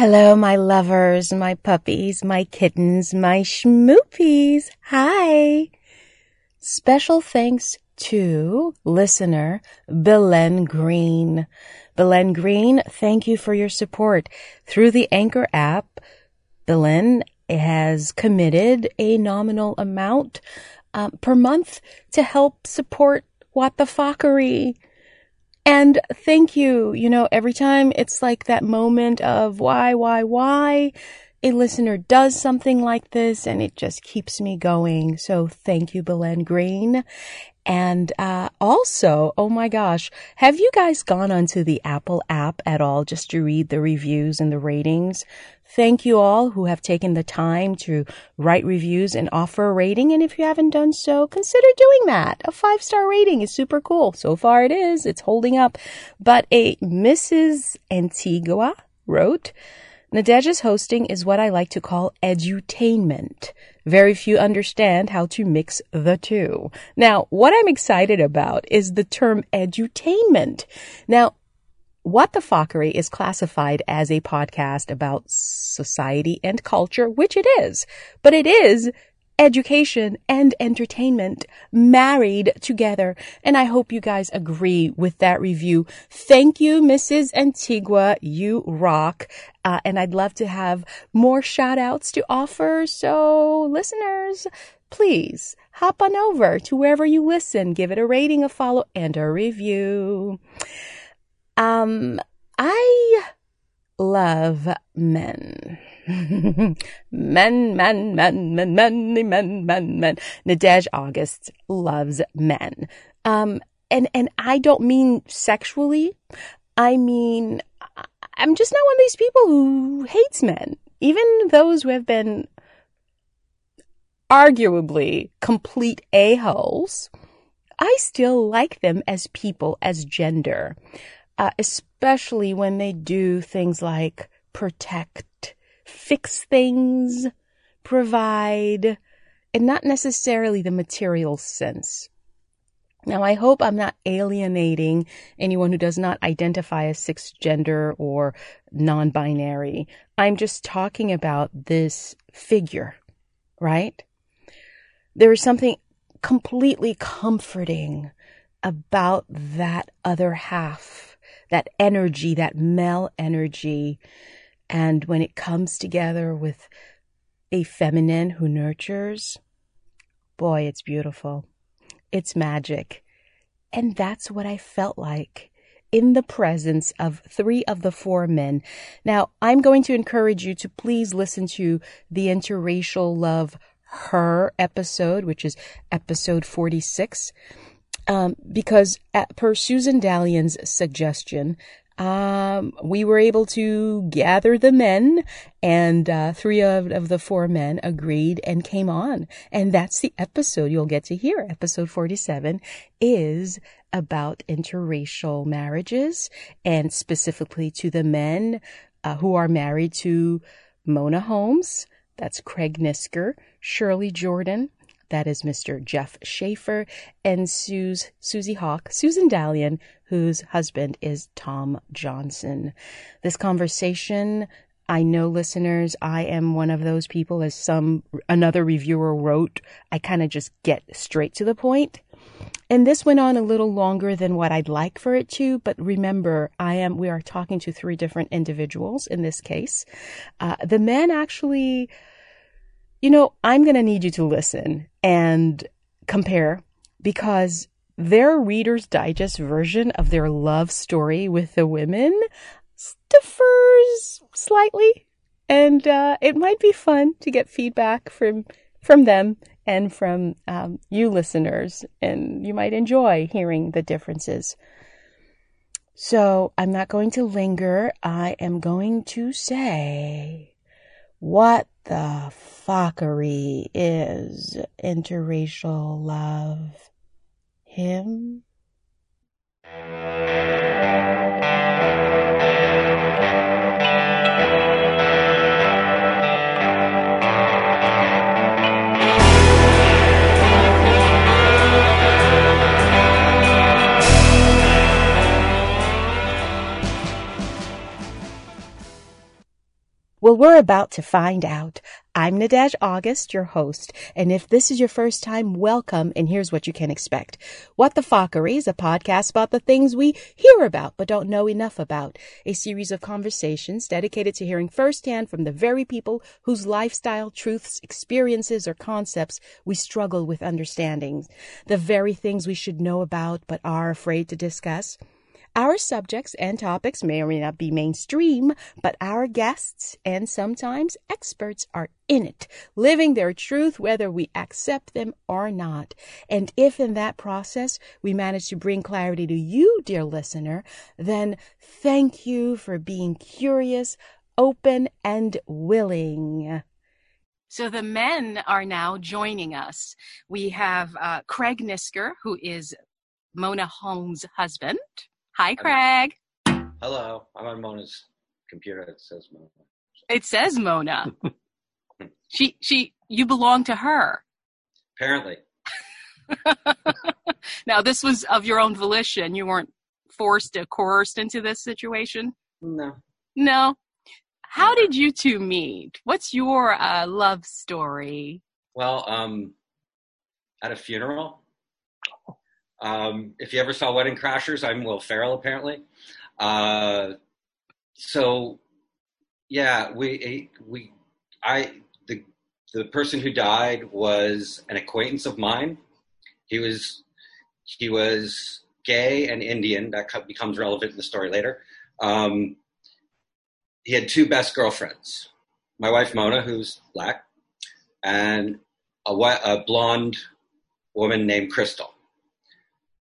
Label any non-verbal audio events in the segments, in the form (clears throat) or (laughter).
Hello, my lovers, my puppies, my kittens, my schmoopies. Hi. Special thanks to listener Belen Green. Belen Green, thank you for your support. Through the Anchor app, Belen has committed a nominal amount um, per month to help support What the Fockery. And thank you. You know, every time it's like that moment of why, why, why a listener does something like this and it just keeps me going. So thank you, Belen Green. And uh, also, oh my gosh, have you guys gone onto the Apple app at all just to read the reviews and the ratings? Thank you all who have taken the time to write reviews and offer a rating. And if you haven't done so, consider doing that. A five star rating is super cool. So far it is. It's holding up. But a Mrs. Antigua wrote, Nadege's hosting is what I like to call edutainment. Very few understand how to mix the two. Now, what I'm excited about is the term edutainment. Now, what the Fockery is classified as a podcast about society and culture, which it is, but it is education and entertainment married together. And I hope you guys agree with that review. Thank you, Mrs. Antigua. You rock. Uh, and I'd love to have more shout outs to offer. So listeners, please hop on over to wherever you listen, give it a rating, a follow, and a review. Um, I love (laughs) men. men, men, men, men, men, men, men, men. Nadege August loves men. Um, and, and I don't mean sexually. I mean, I'm just not one of these people who hates men. Even those who have been arguably complete a-holes, I still like them as people, as gender uh, especially when they do things like protect, fix things, provide, and not necessarily the material sense. Now, I hope I'm not alienating anyone who does not identify as cisgender or non binary. I'm just talking about this figure, right? There is something completely comforting about that other half that energy, that male energy. And when it comes together with a feminine who nurtures, boy, it's beautiful. It's magic. And that's what I felt like in the presence of three of the four men. Now, I'm going to encourage you to please listen to the interracial love her episode, which is episode 46 um, because at, per Susan Dallion's suggestion, um, we were able to gather the men, and uh, three of, of the four men agreed and came on. And that's the episode you'll get to hear. Episode 47 is about interracial marriages, and specifically to the men uh, who are married to Mona Holmes. That's Craig Nisker, Shirley Jordan, that is Mr. Jeff Schaefer and Susie Hawk, Susan Dallion, whose husband is Tom Johnson. This conversation I know listeners, I am one of those people as some another reviewer wrote, I kind of just get straight to the point. And this went on a little longer than what I'd like for it to, but remember, I am, we are talking to three different individuals in this case. Uh, the men actually you know, I'm going to need you to listen and compare because their Reader's Digest version of their love story with the women differs slightly. And uh, it might be fun to get feedback from from them and from um, you listeners, and you might enjoy hearing the differences. So I'm not going to linger. I am going to say what the fockery is interracial love. Him? Well, we're about to find out. I'm Nadege August, your host, and if this is your first time, welcome, and here's what you can expect. What the Fockery is a podcast about the things we hear about but don't know enough about. A series of conversations dedicated to hearing firsthand from the very people whose lifestyle, truths, experiences, or concepts we struggle with understanding. The very things we should know about but are afraid to discuss. Our subjects and topics may or may not be mainstream, but our guests and sometimes experts are in it, living their truth whether we accept them or not. And if in that process we manage to bring clarity to you, dear listener, then thank you for being curious, open, and willing. So the men are now joining us. We have uh, Craig Nisker, who is Mona Holmes' husband. Hi, Craig. Hello. I'm on Mona's computer. It says Mona. It says Mona. (laughs) she, she, you belong to her. Apparently. (laughs) now, this was of your own volition. You weren't forced or coerced into this situation? No. No. How did you two meet? What's your uh, love story? Well, um, at a funeral, um, if you ever saw Wedding Crashers, I'm Will Ferrell apparently. Uh, so yeah, we we I the the person who died was an acquaintance of mine. He was he was gay and Indian. That becomes relevant in the story later. Um, he had two best girlfriends. My wife Mona, who's black, and a, a blonde woman named Crystal.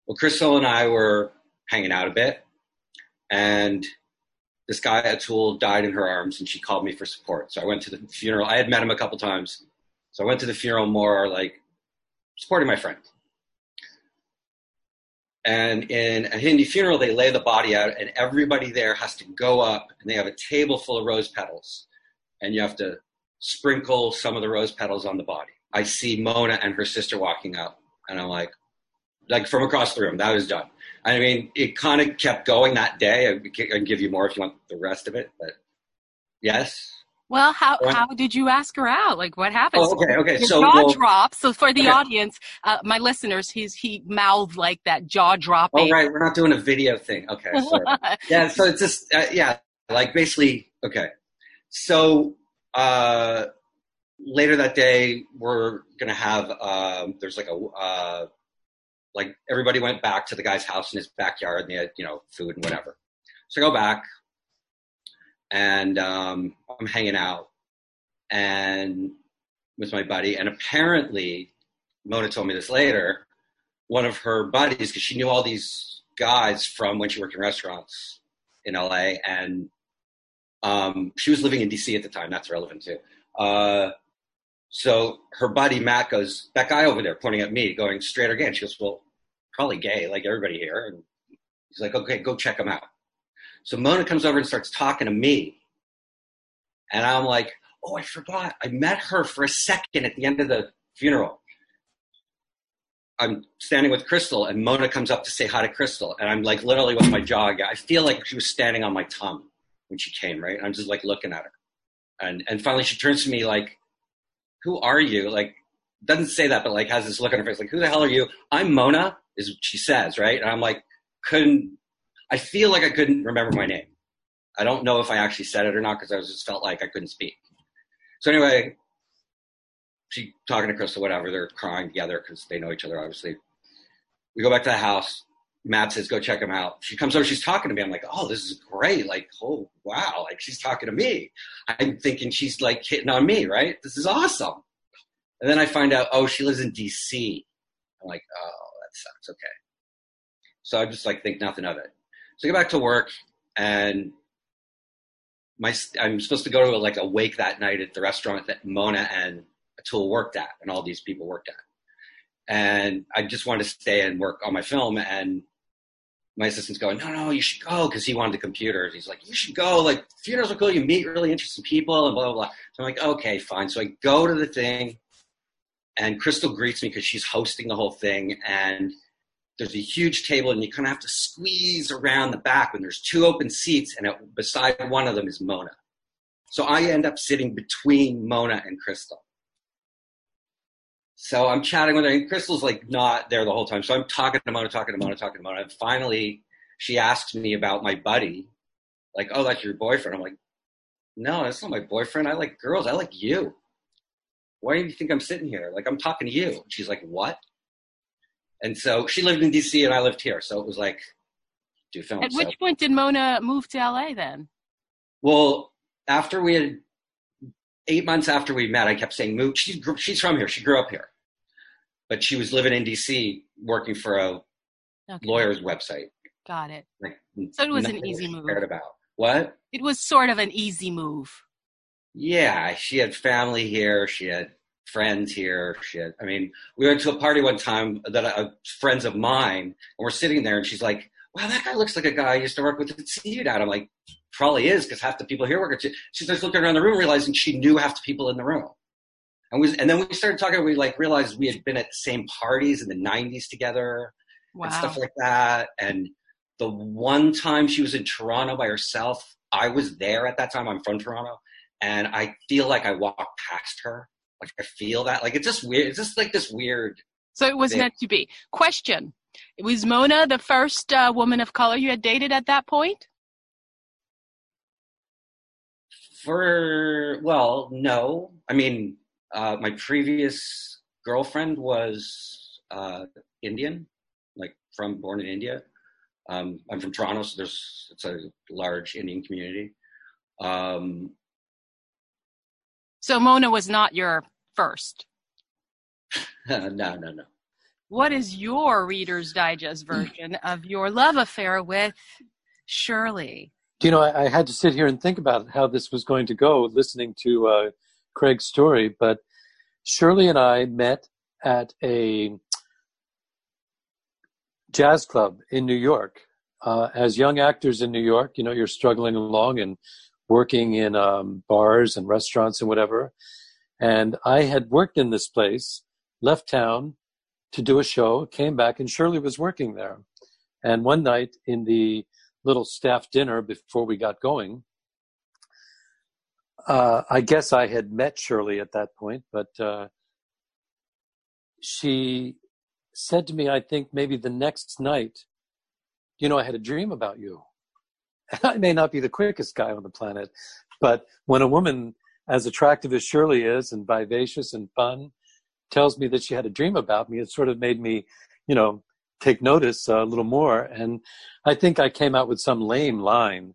Well, Crystal and I were hanging out a bit, and this guy Atul died in her arms, and she called me for support. So I went to the funeral. I had met him a couple times, so I went to the funeral more like supporting my friend. And in a Hindi funeral, they lay the body out, and everybody there has to go up, and they have a table full of rose petals, and you have to sprinkle some of the rose petals on the body. I see Mona and her sister walking up, and I'm like, like from across the room. That was done. I mean, it kind of kept going that day. I can give you more if you want the rest of it, but yes. Well, how how did you ask her out? Like, what happened? Oh, okay, okay. Your so jaw well, drops. So for the okay. audience, uh, my listeners, he's he mouthed like that, jaw dropping. Oh, right. We're not doing a video thing. Okay. (laughs) Yeah. So it's just uh, yeah, like basically okay. So uh, later that day, we're gonna have um, there's like a uh, like everybody went back to the guy's house in his backyard and they had, you know, food and whatever. So I go back and um, I'm hanging out and with my buddy. And apparently, Mona told me this later, one of her buddies, because she knew all these guys from when she worked in restaurants in LA. And um, she was living in DC at the time. That's relevant too. Uh, so her buddy Matt goes, that guy over there pointing at me, going straight again. she goes, well, probably gay, like everybody here. And he's like, okay, go check him out. So Mona comes over and starts talking to me. And I'm like, oh, I forgot. I met her for a second at the end of the funeral. I'm standing with Crystal, and Mona comes up to say hi to Crystal. And I'm like, literally with my jaw, I feel like she was standing on my tongue when she came, right? I'm just like looking at her. And, and finally she turns to me like, who are you? Like, doesn't say that, but like has this look on her face, like, who the hell are you? I'm Mona, is what she says, right? And I'm like, couldn't, I feel like I couldn't remember my name. I don't know if I actually said it or not because I was just felt like I couldn't speak. So anyway, she talking to Crystal, whatever. They're crying together because they know each other, obviously. We go back to the house. Matt says, "Go check him out." She comes over. She's talking to me. I'm like, "Oh, this is great! Like, oh wow! Like she's talking to me." I'm thinking she's like hitting on me, right? This is awesome. And then I find out, oh, she lives in D.C. I'm like, oh, sucks. Okay. So I just like think nothing of it. So I get back to work and my I'm supposed to go to like a wake that night at the restaurant that Mona and Atul worked at and all these people worked at. And I just wanted to stay and work on my film and my assistant's going, no, no, you should go because he wanted the computers. He's like, you should go. Like funerals are cool. You meet really interesting people and blah blah blah. So I'm like, okay, fine. So I go to the thing and Crystal greets me because she's hosting the whole thing. And there's a huge table, and you kind of have to squeeze around the back when there's two open seats, and it, beside one of them is Mona. So I end up sitting between Mona and Crystal. So I'm chatting with her, and Crystal's like not there the whole time. So I'm talking to Mona, talking to Mona, talking to Mona. And finally, she asks me about my buddy, like, "Oh, that's your boyfriend." I'm like, "No, that's not my boyfriend. I like girls. I like you. Why do you think I'm sitting here? Like, I'm talking to you." She's like, "What?" And so she lived in D.C. and I lived here, so it was like, do film. At so. which point did Mona move to LA then? Well, after we had eight months after we met, I kept saying, "Move." She's she's from here. She grew up here, but she was living in D.C. working for a Okay. lawyer's website. Got it. Like, So it was an easy move. About what? It was sort of an easy move. Yeah, she had family here. She had friends here. She had. I mean, we went to a party one time that uh, friends of mine, and we're sitting there, and she's like, "Wow, that guy looks like a guy I used to work with at CU Dad." I'm like, "Probably is, because half the people here work at." CU." She starts looking around the room, realizing she knew half the people in the room. And we, and then we started talking. We like realized we had been at the same parties in the '90s together Wow. and stuff like that. And the one time she was in Toronto by herself, I was there at that time. I'm from Toronto, and I feel like I walk past her. Like I feel that. Like it's just weird. It's just like this weird. so it was Yeah. meant to be. Question. Was Mona the first uh, woman of color you had dated at that point? For well, no. I mean, uh, my previous girlfriend was uh, Indian, like from born in India. Um, I'm from Toronto, so there's it's a large Indian community. Um, So Mona was not your first. (laughs) no, no, no. What is your Reader's Digest version of your love affair with Shirley? Do you know, I, I had to sit here and think about how this was going to go listening to uh, Craig's story, but Shirley and I met at a jazz club in New York. Uh, as young actors in New York, you know, you're struggling along and working in um, bars and restaurants and whatever. And I had worked in this place, left town to do a show, came back, and Shirley was working there. And one night in the little staff dinner before we got going. Uh, I guess I had met Shirley at that point, but uh, she said to me, I think maybe the next night, you know, I had a dream about you. I may not be the quickest guy on the planet, but when a woman as attractive as Shirley is and vivacious and fun tells me that she had a dream about me, it sort of made me, you know, take notice a little more. And I think I came out with some lame line.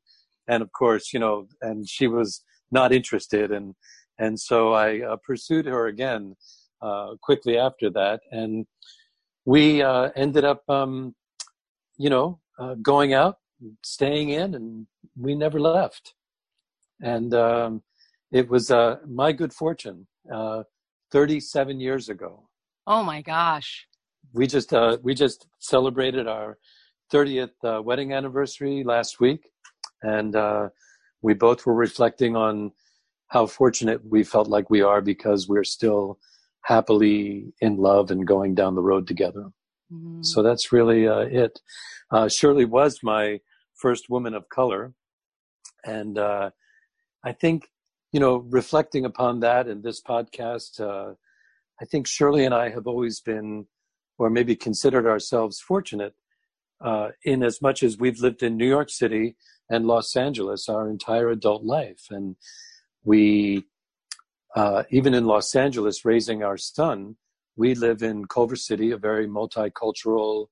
And of course, you know, and she was not interested. And, and so I uh, pursued her again uh, quickly after that. And we uh, ended up, um, you know, uh, going out, staying in, and we never left. And um, it was uh, my good fortune uh, 37 years ago Oh my gosh. we just uh, we just celebrated our 30th uh, wedding anniversary last week, and uh, we both were reflecting on how fortunate we felt like we are because we're still happily in love and going down the road together. Mhm. So that's really uh, it. Uh, Shirley was my first woman of color, and uh, I think you know reflecting upon that in this podcast, uh, I think Shirley and I have always been, or maybe considered ourselves fortunate, uh, in as much as we've lived in New York City and Los Angeles our entire adult life, and we uh, even in Los Angeles raising our son we live in Culver City, a very multicultural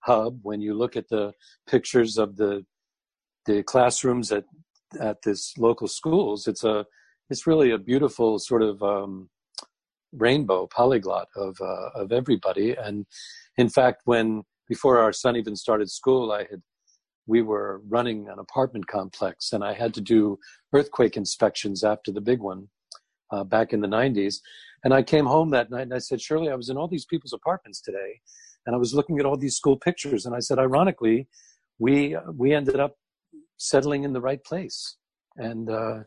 hub. When you look at the pictures of the the classrooms at at this local schools, it's a it's really a beautiful sort of um, rainbow polyglot of uh, of everybody. And in fact, when before our son even started school, I had we were running an apartment complex, and I had to do earthquake inspections after the big one uh, back in the '90s. And I came home that night and I said, Shirley, I was in all these people's apartments today, and I was looking at all these school pictures, and I said, ironically, we we ended up settling in the right place, and uh,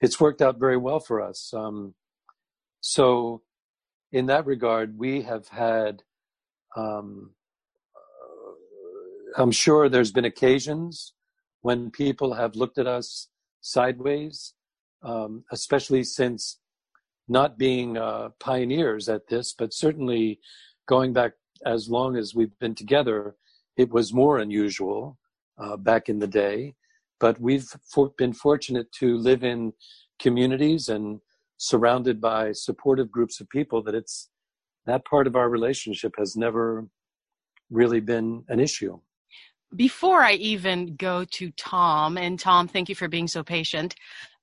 it's worked out very well for us. Um, so, in that regard, we have had. Um, I'm sure there's been occasions when people have looked at us sideways um, especially since not being uh, pioneers at this, but certainly going back as long as we've been together, it was more unusual uh, back in the day. But we've for- been fortunate to live in communities and surrounded by supportive groups of people that it's that part of our relationship has never really been an issue. Before I even go to Tom, and Tom, thank you for being so patient.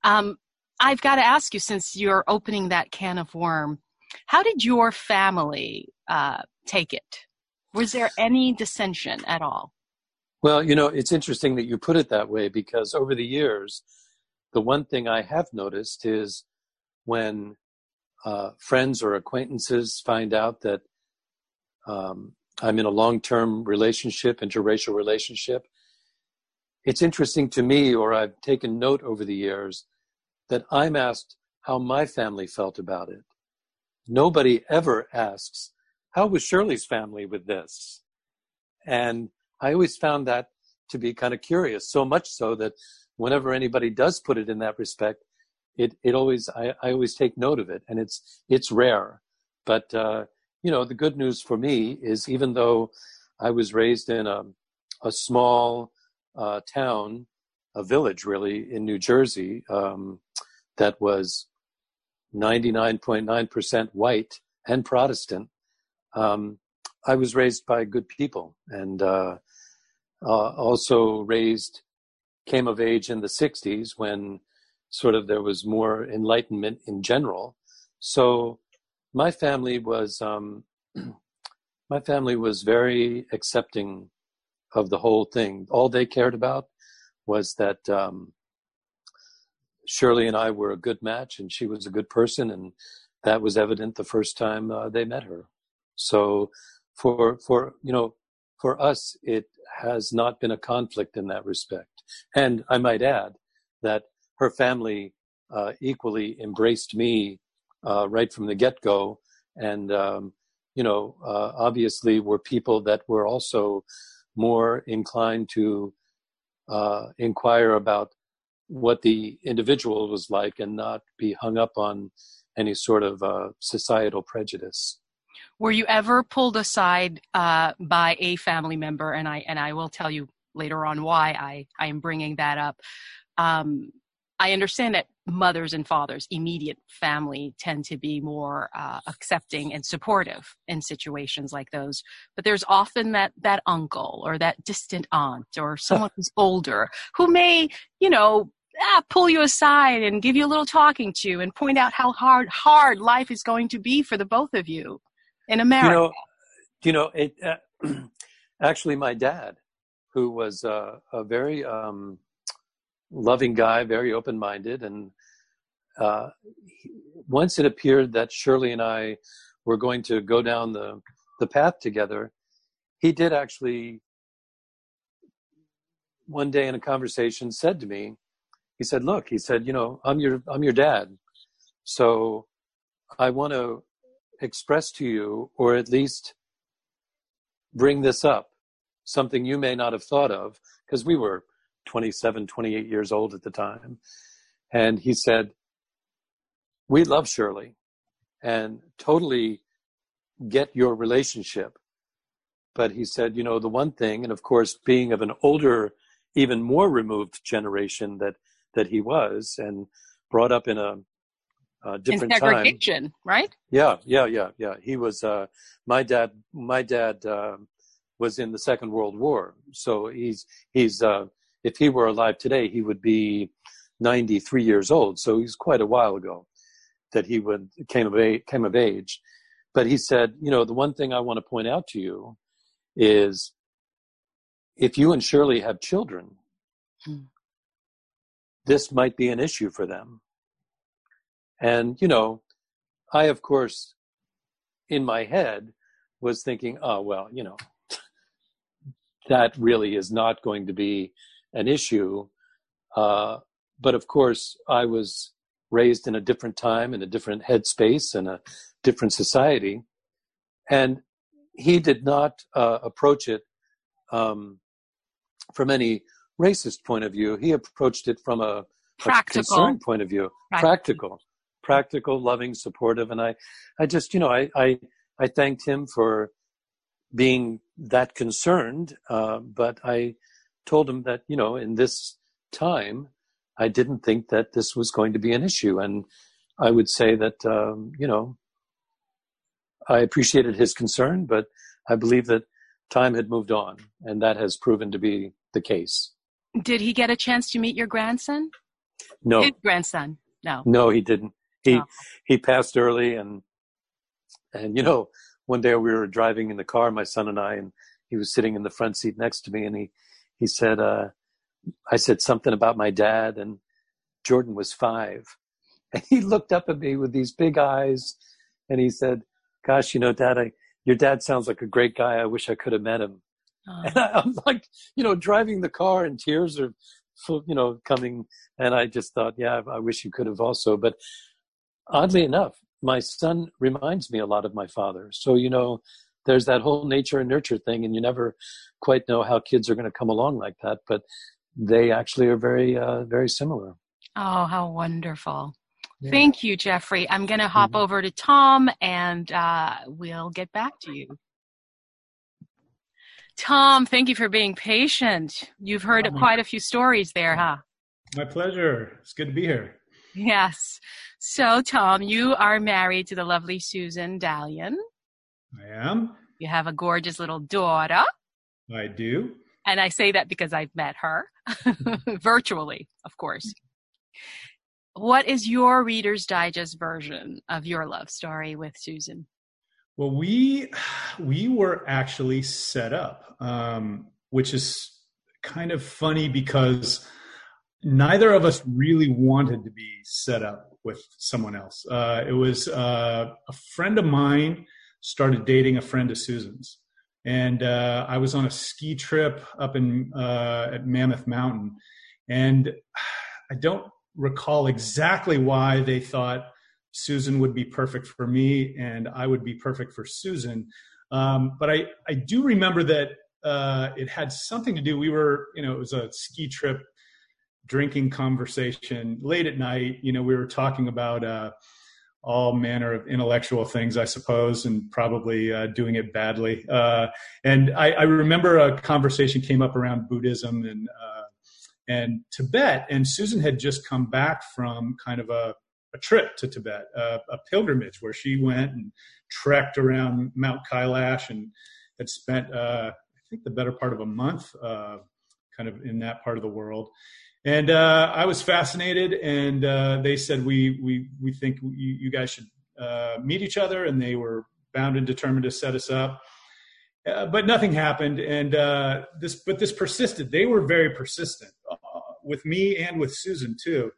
Um, I've got to ask you, since you're opening that can of worm, how did your family uh, take it? Was there any dissension at all? Well, you know, it's interesting that you put it that way because over the years, the one thing I have noticed is when uh, friends or acquaintances find out that um, I'm in a long term relationship, interracial relationship, it's interesting to me, or I've taken note over the years, that I'm asked how my family felt about it. Nobody ever asks, how was Shirley's family with this? And I always found that to be kind of curious, so much so that whenever anybody does put it in that respect, it, it always, I, I always take note of it and it's, it's rare. But, uh, you know, the good news for me is even though I was raised in a, a small uh, town, a village really in New Jersey, um, that was 99.9% white and Protestant. Um, I was raised by good people and uh, uh, also raised, came of age in the 60s when sort of there was more enlightenment in general. So my family was um, (clears throat) my family was very accepting of the whole thing. All they cared about was that um, Shirley and I were a good match, and she was a good person, and that was evident the first time uh, they met her. So, for for you know, for us, it has not been a conflict in that respect. And I might add that her family uh, equally embraced me uh, right from the get go, and um, you know, uh, obviously, were people that were also more inclined to uh, inquire about what the individual was like and not be hung up on any sort of uh, societal prejudice. Were you ever pulled aside uh, by a family member? And I and I will tell you later on why I I am bringing that up. Um, I understand that mothers and fathers, immediate family, tend to be more uh, accepting and supportive in situations like those. But there's often that that uncle or that distant aunt or (laughs) someone who's older who may, you know, ah, pull you aside and give you a little talking to and point out how hard hard life is going to be for the both of you in America. You know, you know it, uh, (clears throat) actually, my dad, who was uh, a very um, loving guy, very open minded, and uh, once it appeared that Shirley and I were going to go down the the path together, he did actually one day in a conversation said to me, he said, "Look," he said, "you know, I'm your I'm your dad, so I want to express to you, or at least bring this up, something you may not have thought of, because we were 27, 28 years old at the time." And he said, "We love Shirley, and totally get your relationship." But he said, you know, the one thing, and of course, being of an older, even more removed generation that that he was and brought up in a, a different in segregation, time. right? Yeah, yeah, yeah, yeah. He was uh, my dad. My dad uh, was in the Second World War, so he's he's uh, if he were alive today, he would be ninety three years old. So he's quite a while ago that he would came of age, came of age. But he said, you know, the one thing I want to point out to you is if you and Shirley have children, hmm this might be an issue for them. And, you know, I, of course, in my head was thinking, oh, well, you know, (laughs) that really is not going to be an issue. Uh, but of course, I was raised in a different time, in a different headspace, and a different society. And he did not uh, approach it um, from any racist point of view. He approached it from a practical concern point of view. Practical. practical, practical, loving, supportive, and I, I just you know I I, I thanked him for being that concerned, uh, but I told him that you know in this time I didn't think that this was going to be an issue, and I would say that um, you know I appreciated his concern, but I believe that time had moved on, and that has proven to be the case. Did he get a chance to meet your grandson? No. His grandson? No. No, he didn't. He oh. he passed early, and and you know, one day we were driving in the car, my son and I, and he was sitting in the front seat next to me, and he he said, uh, I said something about my dad, and Jordan was five, (laughs) and he looked up at me with these big eyes, and he said, "Gosh, you know, Dad, I." Your dad sounds like a great guy. I wish I could have met him. Oh. And I, (laughs) I'm like, you know, driving the car and tears are, you know, coming. And I just thought, yeah, I wish you could have also. But oddly enough, my son reminds me a lot of my father. So, you know, there's that whole nature and nurture thing, and you never quite know how kids are going to come along like that. But they actually are very, uh, very similar. Oh, how wonderful. Yeah. Thank you, Jeffrey. I'm going to hop mm-hmm. over to Tom and uh, we'll get back to you. Tom, thank you for being patient. You've heard oh, quite a few stories there, huh? My pleasure. It's good to be here. Yes. So, Tom, you are married to the lovely Susan Dallion. I am. You have a gorgeous little daughter. I do. And I say that because I've met her (laughs) virtually, of course. What is your Reader's Digest version of your love story with Susan? Well, we we were actually set up, um, which is kind of funny because neither of us really wanted to be set up with someone else. Uh, it was uh, a friend of mine started dating a friend of Susan's, and uh, I was on a ski trip up in uh, at Mammoth Mountain, and I don't recall exactly why they thought Susan would be perfect for me and I would be perfect for Susan. Um, but I, I do remember that uh, it had something to do. We were, you know, it was a ski trip drinking conversation late at night. You know, we were talking about uh, all manner of intellectual things, I suppose, and probably uh, doing it badly. Uh, and I, I, remember a conversation came up around Buddhism and uh, and Tibet. And Susan had just come back from kind of a a trip to Tibet, uh, a pilgrimage where she went and trekked around Mount Kailash and had spent, uh, I think, the better part of a month uh, kind of in that part of the world. And uh, I was fascinated, and uh, they said we we we think you, you guys should uh, meet each other, and they were bound and determined to set us up. but nothing happened, and this but this persisted. They were very persistent with me and with Susan too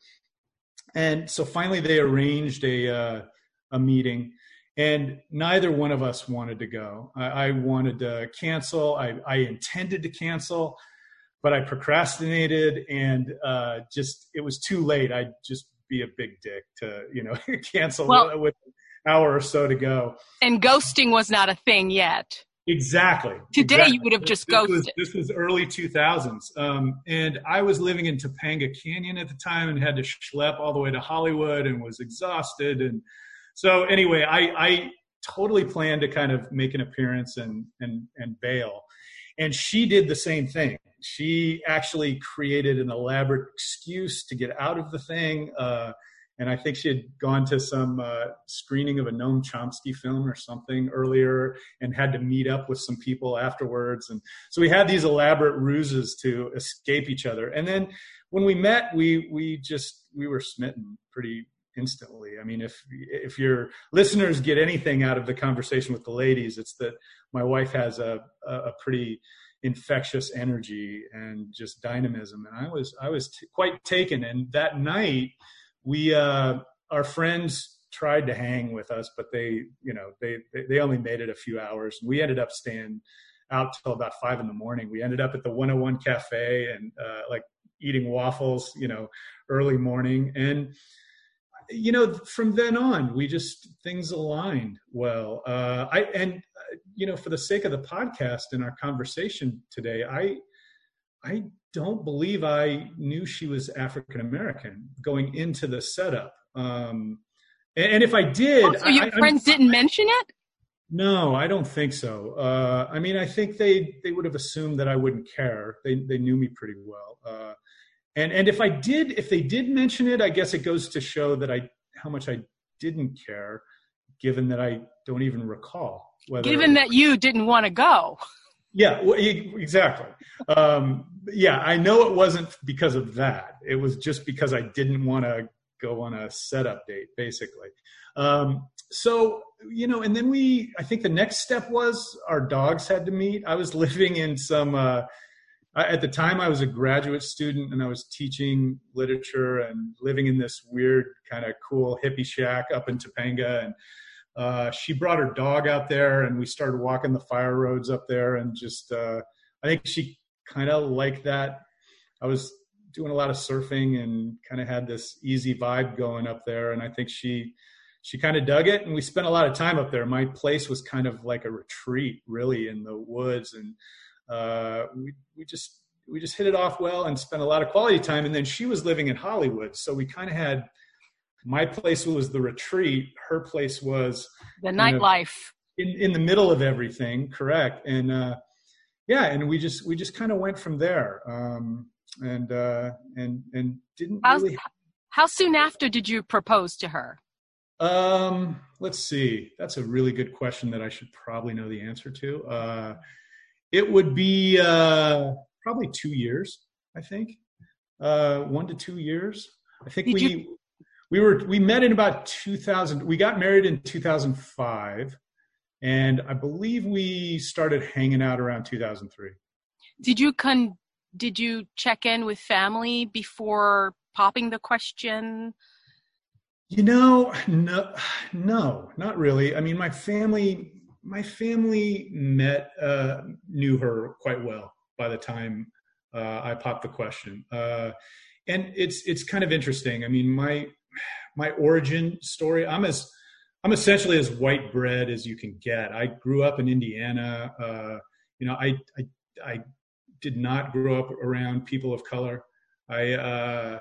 and so finally, they arranged a uh, a meeting, and neither one of us wanted to go. I, I wanted to cancel. I, I, intended to cancel, but I procrastinated, and uh, just it was too late. I'd just be a big dick to you know (laughs) cancel well, with an hour or so to go. And ghosting was not a thing yet. Exactly. Today exactly. you would have just this ghosted. Was, this was early 2000s. Um, and I was living in Topanga Canyon at the time and had to schlep all the way to Hollywood and was exhausted. And so anyway, I, I totally planned to kind of make an appearance and, and, and bail. And she did the same thing. She actually created an elaborate excuse to get out of the thing. Uh, and I think she had gone to some uh, screening of a Noam Chomsky film or something earlier and had to meet up with some people afterwards. And so we had these elaborate ruses to escape each other. And then when we met, we we just we were smitten pretty instantly. I mean, if if your listeners get anything out of the conversation with the ladies, it's that my wife has a a pretty infectious energy and just dynamism, and I was I was t- quite taken. And that night we uh, our friends tried to hang with us, but they you know they they only made it a few hours. We ended up staying out till about five in the morning. We ended up at the 101 Cafe and uh, like eating waffles, you know, early morning. And you know, from then on, we just things aligned well. Uh, I and you know, for the sake of the podcast and our conversation today, I I don't believe I knew she was African American going into the setup. Um, and, and, if I did, oh, so your I, friends I, didn't mention it. No, I don't think so. Uh, I mean, I think they they would have assumed that I wouldn't care. They they knew me pretty well. Uh, and and if I did, if they did mention it, I guess it goes to show that I how much I didn't care, given that I don't even recall. Whether given that you didn't want to go. Yeah, well, exactly. Um, yeah, I know it wasn't because of that. It was just because I didn't want to go on a setup date, basically. Um, so, you know, and then we, I think the next step was our dogs had to meet. I was (laughs) living in some, uh, at the time I was a graduate student and I was teaching literature and living in this weird kind of cool hippie shack up in Topanga. And uh, she brought her dog out there and we started walking the fire roads up there and just, uh, I think she kind of liked that. I was doing a lot of surfing and kind of had this easy vibe going up there. And I think she, she kind of dug it and we spent a lot of time up there my place was kind of like a retreat really in the woods and uh, we, we just we just hit it off well and spent a lot of quality time and then she was living in hollywood so we kind of had my place was the retreat her place was the nightlife in, in the middle of everything correct and uh, yeah and we just we just kind of went from there um, and uh, and and didn't how, really how soon after did you propose to her um, let's see. That's a really good question that I should probably know the answer to. Uh, it would be uh, probably two years, I think, uh, one to two years. I think Did we you... we were we met in about 2000. We got married in 2005, and I believe we started hanging out around 2003. Did you con? Did you check in with family before popping the question? You know, no, no, not really. I mean, my family, my family met, uh, knew her quite well by the time uh, I popped the question, uh, and it's it's kind of interesting. I mean, my my origin story. I'm as I'm essentially as white bread as you can get. I grew up in Indiana. Uh, you know, I, I I did not grow up around people of color. I uh,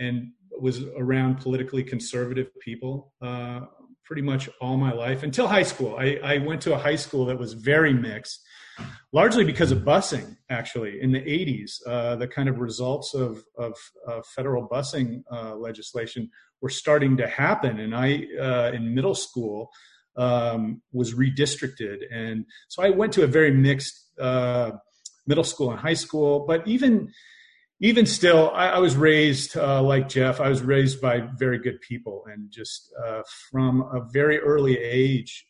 and was around politically conservative people uh, pretty much all my life until high school. I, I, went to a high school that was very mixed, largely because of busing, actually, in the 80s. Uh, the kind of results of, of, of federal busing uh, legislation were starting to happen. And I, uh, in middle school, um, was redistricted. And so I went to a very mixed uh, middle school and high school, but even even still, I, I was raised uh, like Jeff. I was raised by very good people, and just uh, from a very early age,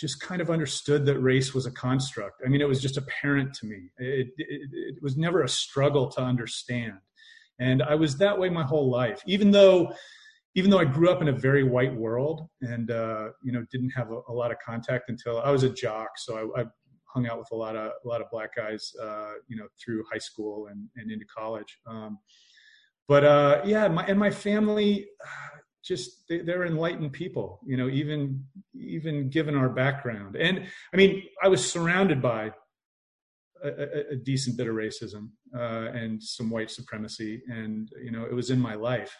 just kind of understood that race was a construct. I mean, it was just apparent to me. It, it, it was never a struggle to understand, and I was that way my whole life. Even though, even though I grew up in a very white world, and uh, you know, didn't have a, a, lot of contact until I was a jock, so I, I hung out with a lot of a lot of black guys, uh, you know, through high school and, and into college. Um, but uh, yeah, my, and my family, just they, are enlightened people, you know, even even given our background. And I mean, I was surrounded by a, a, a decent bit of racism uh, and some white supremacy, and you know, it was in my life,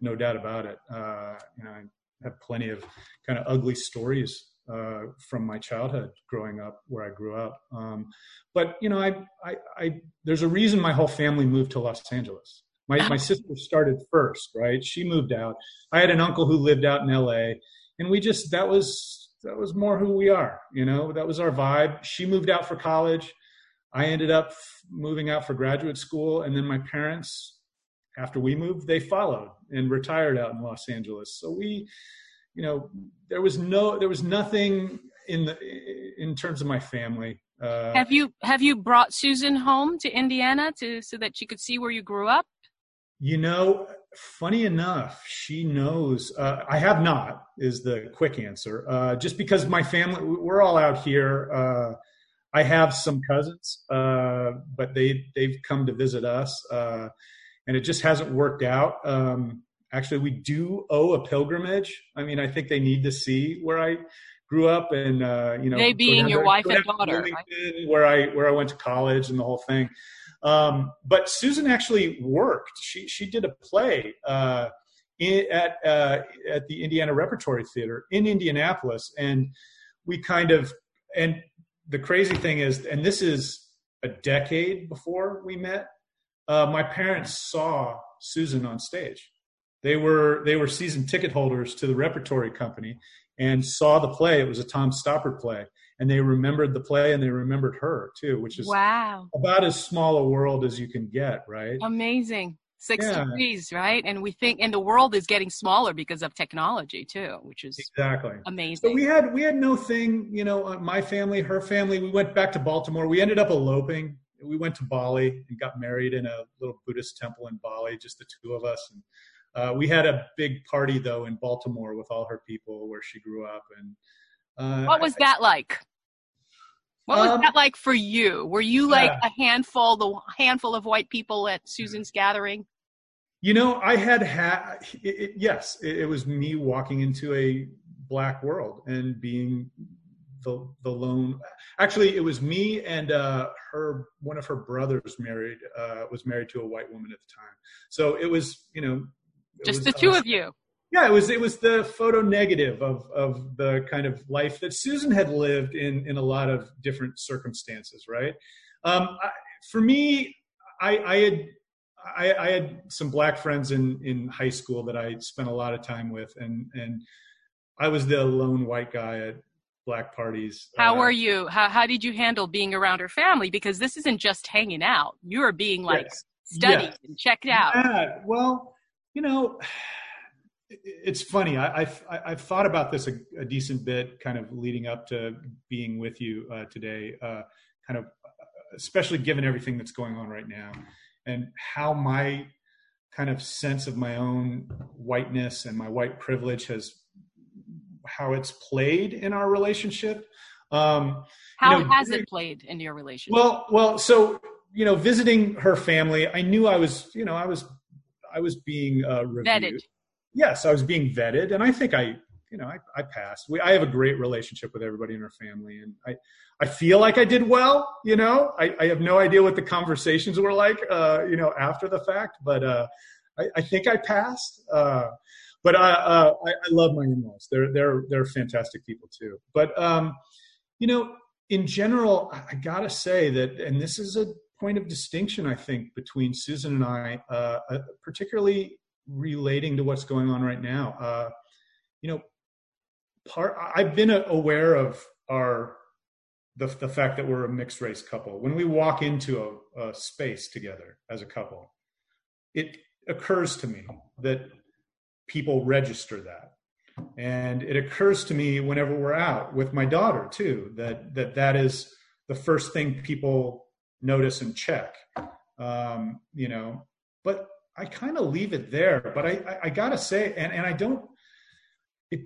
no doubt about it. Uh, you know, I have plenty of kind of ugly stories uh, from my childhood growing up where I grew up. Um, but you know, I, I, I, there's a reason my whole family moved to Los Angeles. My, my sister started first, right? She moved out. I had an uncle who lived out in LA and we just, that was, that was more who we are, you know, that was our vibe. She moved out for college. I ended up moving out for graduate school. And then my parents, after we moved, they followed and retired out in Los Angeles. So we, you know, there was no, there was nothing in the in terms of my family. Uh, have you have you brought Susan home to Indiana to so that she could see where you grew up? You know, funny enough, she knows. Uh, I have not is the quick answer. Uh, just because my family, we're all out here. Uh, I have some cousins, uh, but they they've come to visit us, uh, and it just hasn't worked out. Um, actually we do owe a pilgrimage. I mean, I think they need to see where I grew up and uh, you know they being your wife and daughter, right? where I where I went to college and the whole thing. Um, but Susan actually worked. She she did a play uh, in, at uh, at the Indiana Repertory Theater in Indianapolis, and we kind of and the crazy thing is, and this is a decade before we met. Uh, my parents saw Susan on stage. They were they were season ticket holders to the repertory company and saw the play. It was a Tom Stoppard play, and they remembered the play and they remembered her too, which is wow about as small a world as you can get, right? Amazing. Six Yeah. degrees, right? And we think, and the world is getting smaller because of technology too, which is Exactly. So amazing. we had we had no thing, you know. uh, My family, her family. We went back to Baltimore. We ended up eloping. We went to Bali and got married in a little Buddhist temple in Bali, just the two of us. And uh, we had a big party though in Baltimore with all her people where she grew up. And uh, what was that like? What was Um, that like for you? Were you like Yeah. a handful, the handful of white people at Susan's gathering? You know, I had had yes, it, it was me walking into a black world and being the the lone. Actually, it was me and uh, her one of her brothers married uh, was married to a white woman at the time. So it was you know Just was the two of you. Yeah it was it was the photo negative of of the kind of life that susan had lived in in a lot of different circumstances right um I, for me i i had I, I had some black friends in in high school that i spent a lot of time with and and i was the lone white guy at black parties How Uh, were you? How how did you handle being around her family? Because this isn't just hanging out. You are being like Yes. studied Yes. and checked out. Yeah, well, you know, it's funny. I, I've I- I've thought about this a, a decent bit, kind of leading up to being with you uh, today. Uh, kind of, especially given everything that's going on right now, and how my kind of sense of my own whiteness and my white privilege has how it's played in our relationship. Um, How know, has it played in your relationship? well, well, so you know, visiting her family, I knew I was, you know, I was, I was being uh, reviewed. Vetted. Yes, I was being vetted, and I think I, you know, I, I passed. We, I have a great relationship with everybody in her family, and I, I feel like I did well. You know, I, I have no idea what the conversations were like, uh, you know, after the fact, but uh, I, I think I passed. Uh, but I, uh, I, I love my in-laws. They're they're they're fantastic people too. But um, you know, in general, I, I gotta say that, and this is a point of distinction, I think, between Susan and I, uh, uh, particularly relating to what's going on right now. Uh, you know, part I've been aware of our the the fact that we're a mixed race couple. When we walk into a, a space together as a couple, it occurs to me that people register that and it occurs to me whenever we're out with my daughter too that that that is the first thing people notice and check um, you know but i kind of leave it there but i i, I gotta say and and i don't it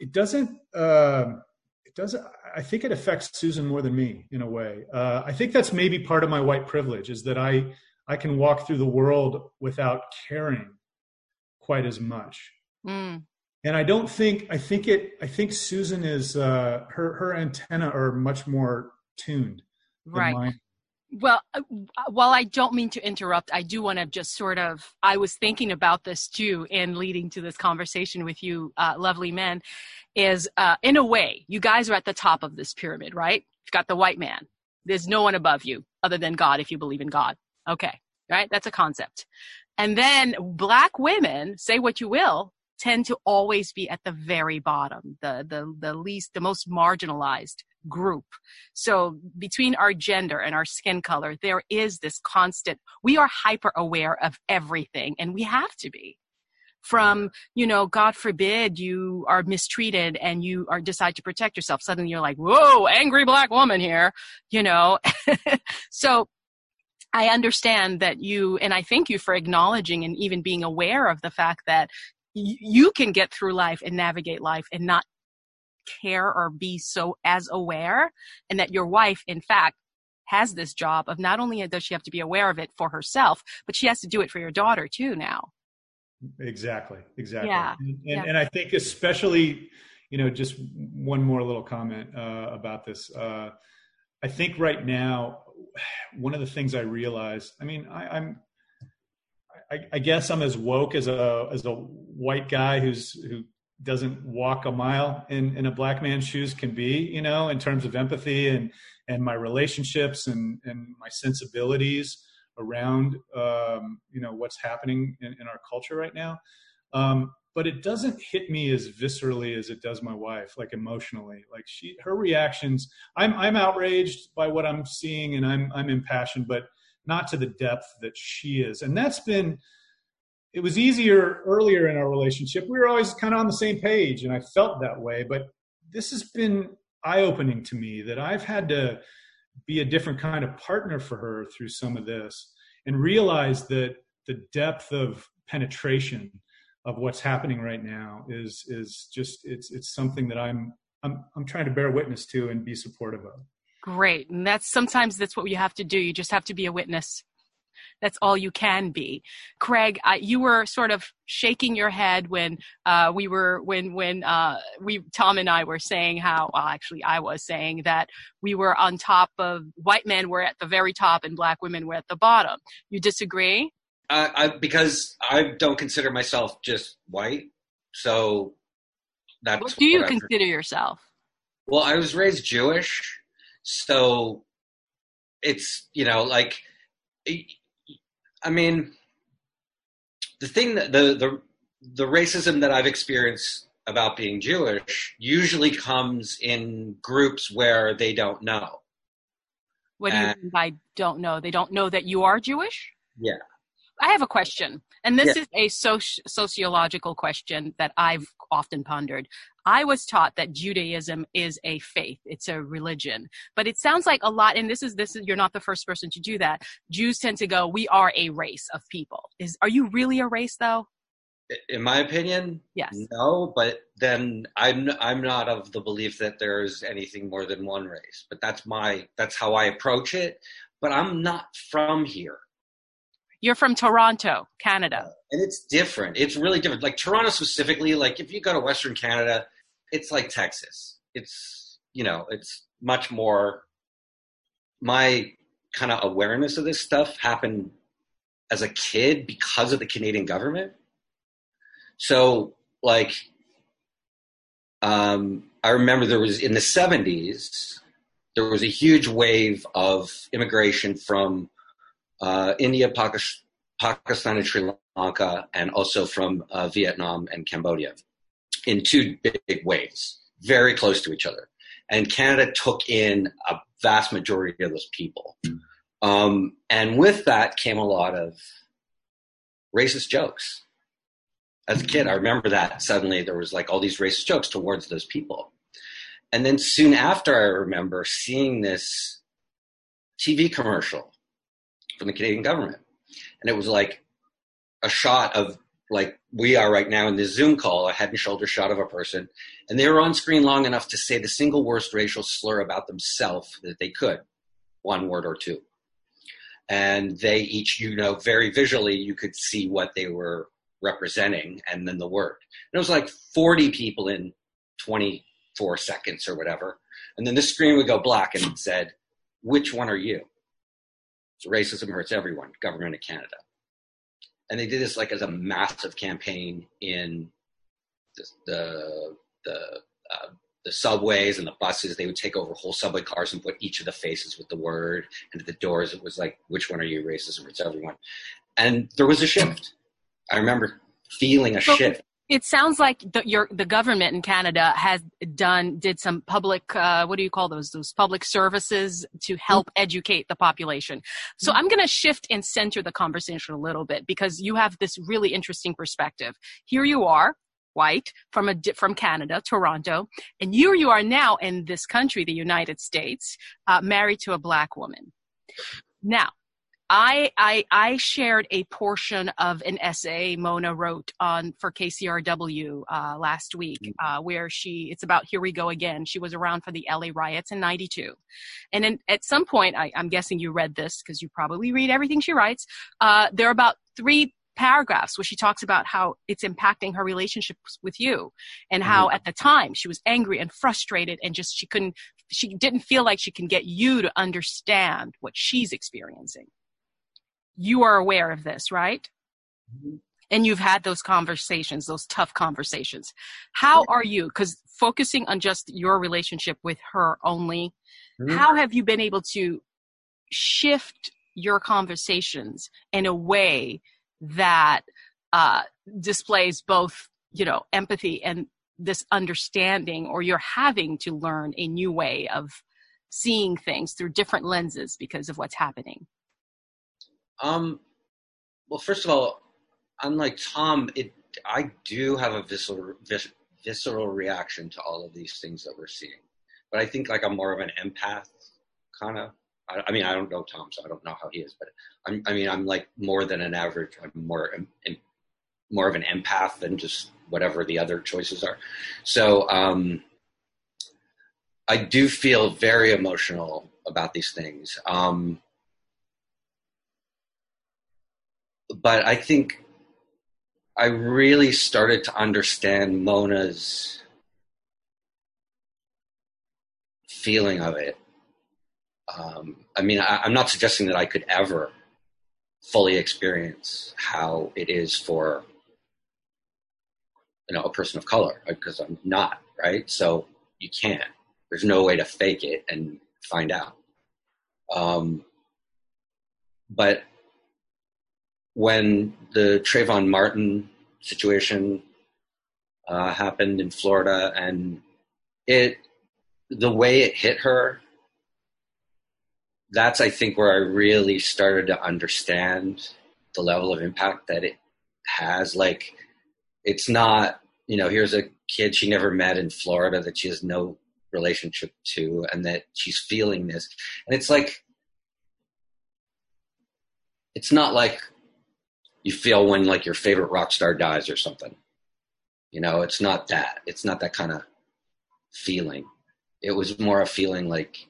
it doesn't um it doesn't i think it affects susan more than me in a way uh, i think that's maybe part of my white privilege is that i i can walk through the world without caring quite as much Mm. and I don't think I think it I think Susan is uh, her her antenna are much more tuned Right. mine. Well, uh, while I don't mean to interrupt, I do want to just sort of. I was thinking about this too, in leading to this conversation with you, uh, lovely men. Is uh, in a way, you guys are at the top of this pyramid, right? You've got the white man. There's no one above you other than God, if you believe in God. Okay, right? That's a concept. And then black women, say what you will, tend to always be at the very bottom, the the the least, the most marginalized group. So between our gender and our skin color, there is this constant, we are hyper aware of everything and we have to be. From, you know, God forbid you are mistreated and you are decide to protect yourself. Suddenly you're like, whoa, angry black woman here, you know? (laughs) so I understand that you, and I thank you for acknowledging and even being aware of the fact that you can get through life and navigate life and not care or be so as aware and that your wife in fact has this job of not only does she have to be aware of it for herself but she has to do it for your daughter too now Exactly, exactly. Yeah, And, and, yeah. and I think especially, you know, just one more little comment uh, about this. Uh, I think right now, (sighs) one of the things I realized, I mean, I, I'm, I, I, guess I'm as woke as a as a white guy who's who doesn't walk a mile in in a black man's shoes can be, you know, in terms of empathy and and my relationships and and my sensibilities around um, you know what's happening in, in our culture right now. Um, but it doesn't hit me as viscerally as it does my wife like emotionally like she her reactions i'm i'm outraged by what i'm seeing and i'm i'm impassioned but not to the depth that she is. And that's been it was easier earlier in our relationship. We were always kind of on the same page and i felt that way. But this has been eye opening to me that i've had to be a different kind of partner for her through some of this and realize that the depth of penetration of what's happening right now is is just it's it's something that I'm I'm I'm trying to bear witness to and be supportive of. Great, and that's sometimes that's what you have to do. You just have to be a witness. That's all you can be. Craig, I, you were sort of shaking your head when uh, we were when when uh, we Tom and I were saying how well, actually I was saying that we were on top of white men were at the very top and black women were at the bottom. You disagree? Uh, I, because I don't consider myself just white, so that's. What do you what consider yourself? Well, I was raised Jewish, so it's you know like, I mean, the thing that the the the racism that I've experienced about being Jewish usually comes in groups where they don't know. What do you mean by don't know? They don't know that you are Jewish? Yeah. I have a question, and this yeah. is a soci- sociological question that I've often pondered. I was taught that Judaism is a faith; it's a religion. But it sounds like a lot, and this is this is you're not the first person to do that. Jews tend to go, "We are a race of people." Is are you really a race, though? In my opinion, yes. No, but then I'm I'm not of the belief that there's anything more than one race. But that's my that's how I approach it. But I'm not from here. You're from Toronto, Canada. And it's different. It's really different. Like Toronto specifically, like if you go to Western Canada, it's like Texas. It's, you know, it's much more my kind of awareness of this stuff happened as a kid because of the Canadian government. So, like, um, I remember there was in the 70s, there was a huge wave of immigration from uh, India, Pakistan, and Sri Lanka, and also from uh, Vietnam and Cambodia in two big waves, very close to each other. And Canada took in a vast majority of those people. Um, and with that came a lot of racist jokes. As a kid, I remember that suddenly there was like all these racist jokes towards those people. And then soon after, I remember seeing this TV commercial from the Canadian government. And it was like a shot of like we are right now in this Zoom call, a head and shoulder shot of a person, and they were on screen long enough to say the single worst racial slur about themselves that they could, one word or two. And they each, you know, very visually, you could see what they were representing and then the word. And it was like 40 people in 24 seconds or whatever. And then the screen would go black and it said, Which one are you? So racism hurts everyone, government of Canada. And they did this like as a massive campaign in the the the, uh, the subways and the buses. They would take over whole subway cars and put each of the faces with the word, and at the doors it was like, "Which one are you? Racism hurts everyone." And there was a shift. I remember feeling a shift it sounds like the, your the government in Canada has done did some public uh, what do you call those those public services to help mm-hmm. educate the population. So mm-hmm. I'm going to shift and center the conversation a little bit because you have this really interesting perspective. Here you are, white from a from Canada, Toronto, and here you are now in this country, the United States, uh, married to a black woman. Now, I, I, I shared a portion of an essay Mona wrote on for KCRW uh, last week, mm. uh, where she it's about here we go again. She was around for the LA riots in '92, and then at some point, I, am guessing you read this because you probably read everything she writes. Uh, there are about three paragraphs where she talks about how it's impacting her relationships with you and how Mhm. at the time she was angry and frustrated and just she couldn't she didn't feel like she can get you to understand what she's experiencing you are aware of this right? Mhm. and you've had those conversations those tough conversations. How are you? Because focusing on just your relationship with her only Mhm. how have you been able to shift your conversations in a way that uh, displays both you know empathy and this understanding or you're having to learn a new way of seeing things through different lenses because of what's happening Um, well, first of all, unlike Tom, it I do have a visceral vis, visceral reaction to all of these things that we're seeing, but I think like I'm more of an empath kind of. I, I mean, I don't know Tom, so I don't know how he is, but I'm, I mean, I'm like more than an average. I'm more more of an empath than just whatever the other choices are. So um, I do feel very emotional about these things. Um, but I think I really started to understand Mona's feeling of it. Um, I mean, I, I'm not suggesting that I could ever fully experience how it is for you know a person of color because I'm not right. So you can't. There's no way to fake it and find out. Um, but when the Trayvon Martin situation uh, happened in Florida, and it the way it hit her, that's I think where I really started to understand the level of impact that it has. Like, it's not you know here's a kid she never met in Florida that she has no relationship to, and that she's feeling this, and it's like it's not like you feel when like your favorite rock star dies or something. You know, it's not that. It's not that kind of feeling. It was more a feeling like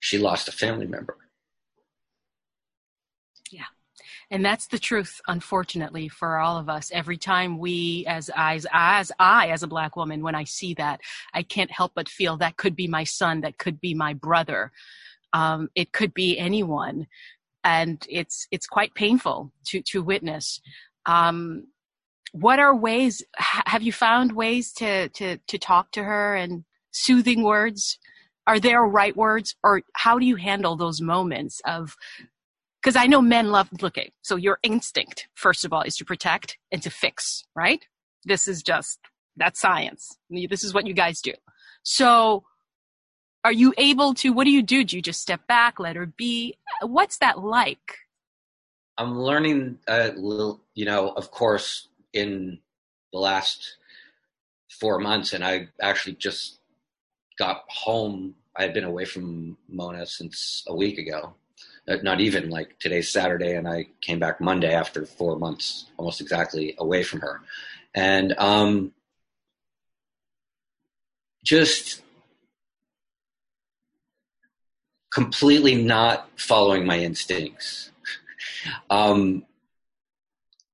she lost a family member. Yeah. And that's the truth unfortunately for all of us every time we as as as i as a black woman when i see that i can't help but feel that could be my son that could be my brother um, it could be anyone and it's it's quite painful to to witness um, what are ways ha- have you found ways to to to talk to her and soothing words are there right words or how do you handle those moments of because I know men love looking. So your instinct, first of all, is to protect and to fix, right? This is just that's science. This is what you guys do. So are you able to what do you do? Do you just step back, let her be? What's that like? I'm learning little, you know, of course, in the last four months, and I actually just got home. I had been away from Mona since a week ago. Uh, Not even like today's Saturday, and I came back Monday after four months, almost exactly away from her, and um, just completely not following my instincts. um,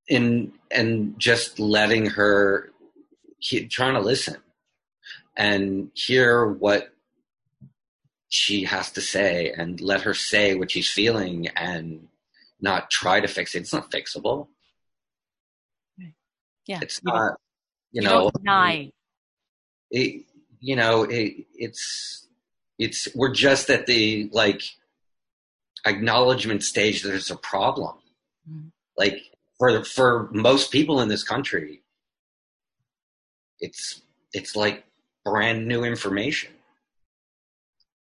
in and just letting her he, trying to listen and hear what she has to say and let her say what she's feeling and not try to fix it it's not fixable Yeah. it's you not you, you know don't deny. it, you know it, it's it's we're just at the like acknowledgement stage that there's a problem Mhm. like for for most people in this country it's it's like brand new information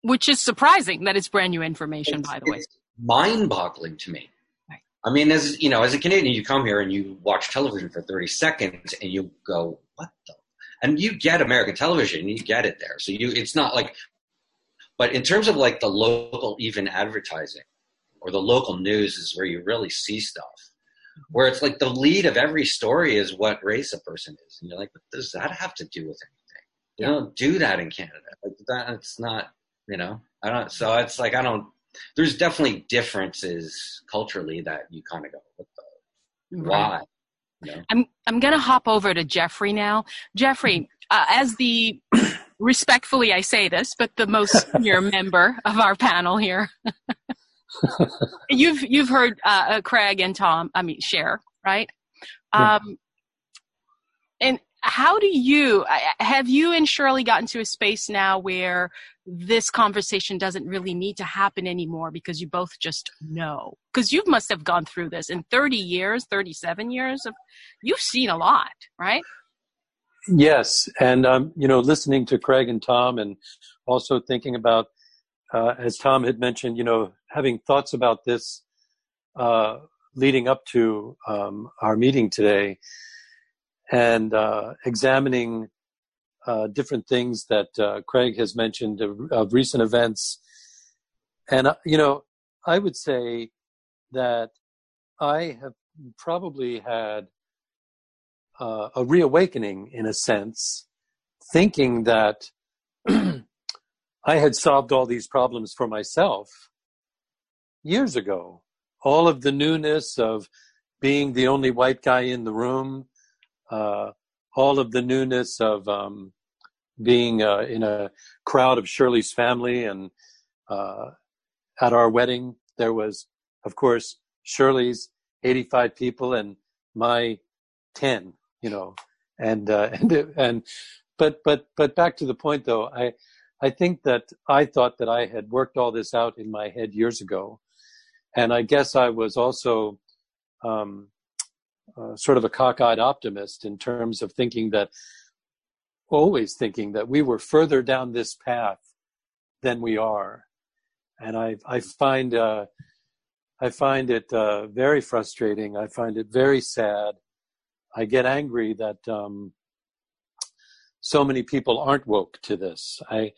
Which is surprising that it's brand new information, by the way. mind-boggling to me Right. i mean as you know as a canadian you come here and you watch television for 30 seconds and you go what the and you get american television you get it there so you it's not like but in terms of like the local even advertising or the local news is where you really see stuff. Where it's like the lead of every story is what race a person is. And you're like what does that have to do with anything? You don't do that in canada. Like that it's not you know i don't so it's like i don't there's definitely differences culturally that you kind of go what the Right. why? Yeah. I'm I'm gonna hop over to Jeffrey now. Jeffrey, uh, as the respectfully I say this, but the most (laughs) senior member of our panel here, you've you've heard uh, uh, Craig and Tom. I mean, share right. Um, and how do you have you and Shirley gotten to a space now where this conversation doesn't really need to happen anymore because you both just know because you must have gone through this in 30 years 37 years of you've seen a lot right Yes, and um, you know, listening to Craig and Tom, and also thinking about, uh, as Tom had mentioned, you know, having thoughts about this uh, leading up to um, our meeting today, and uh, examining uh, different things that uh, Craig has mentioned of, of recent events, and uh, you know, I would say that I have probably had uh, a reawakening in a sense, thinking that (clears throat) I had solved all these problems for myself years ago. All of the newness of being the only white guy in the room, uh, all of the newness of um, being uh, in a crowd of Shirley's family, and uh, at our wedding there was, of course, Shirley's 85 people and my 10 you know, and uh, (laughs) and and but but but back to the point though, I I think that I thought that I had worked all this out in my head years ago, and I guess I was also um, uh, sort of a cockeyed optimist in terms of thinking that always thinking that we were further down this path than we are, and I I find. Uh, I find it uh, very frustrating. I find it very sad I get angry that um, so many people aren't woke to this. I,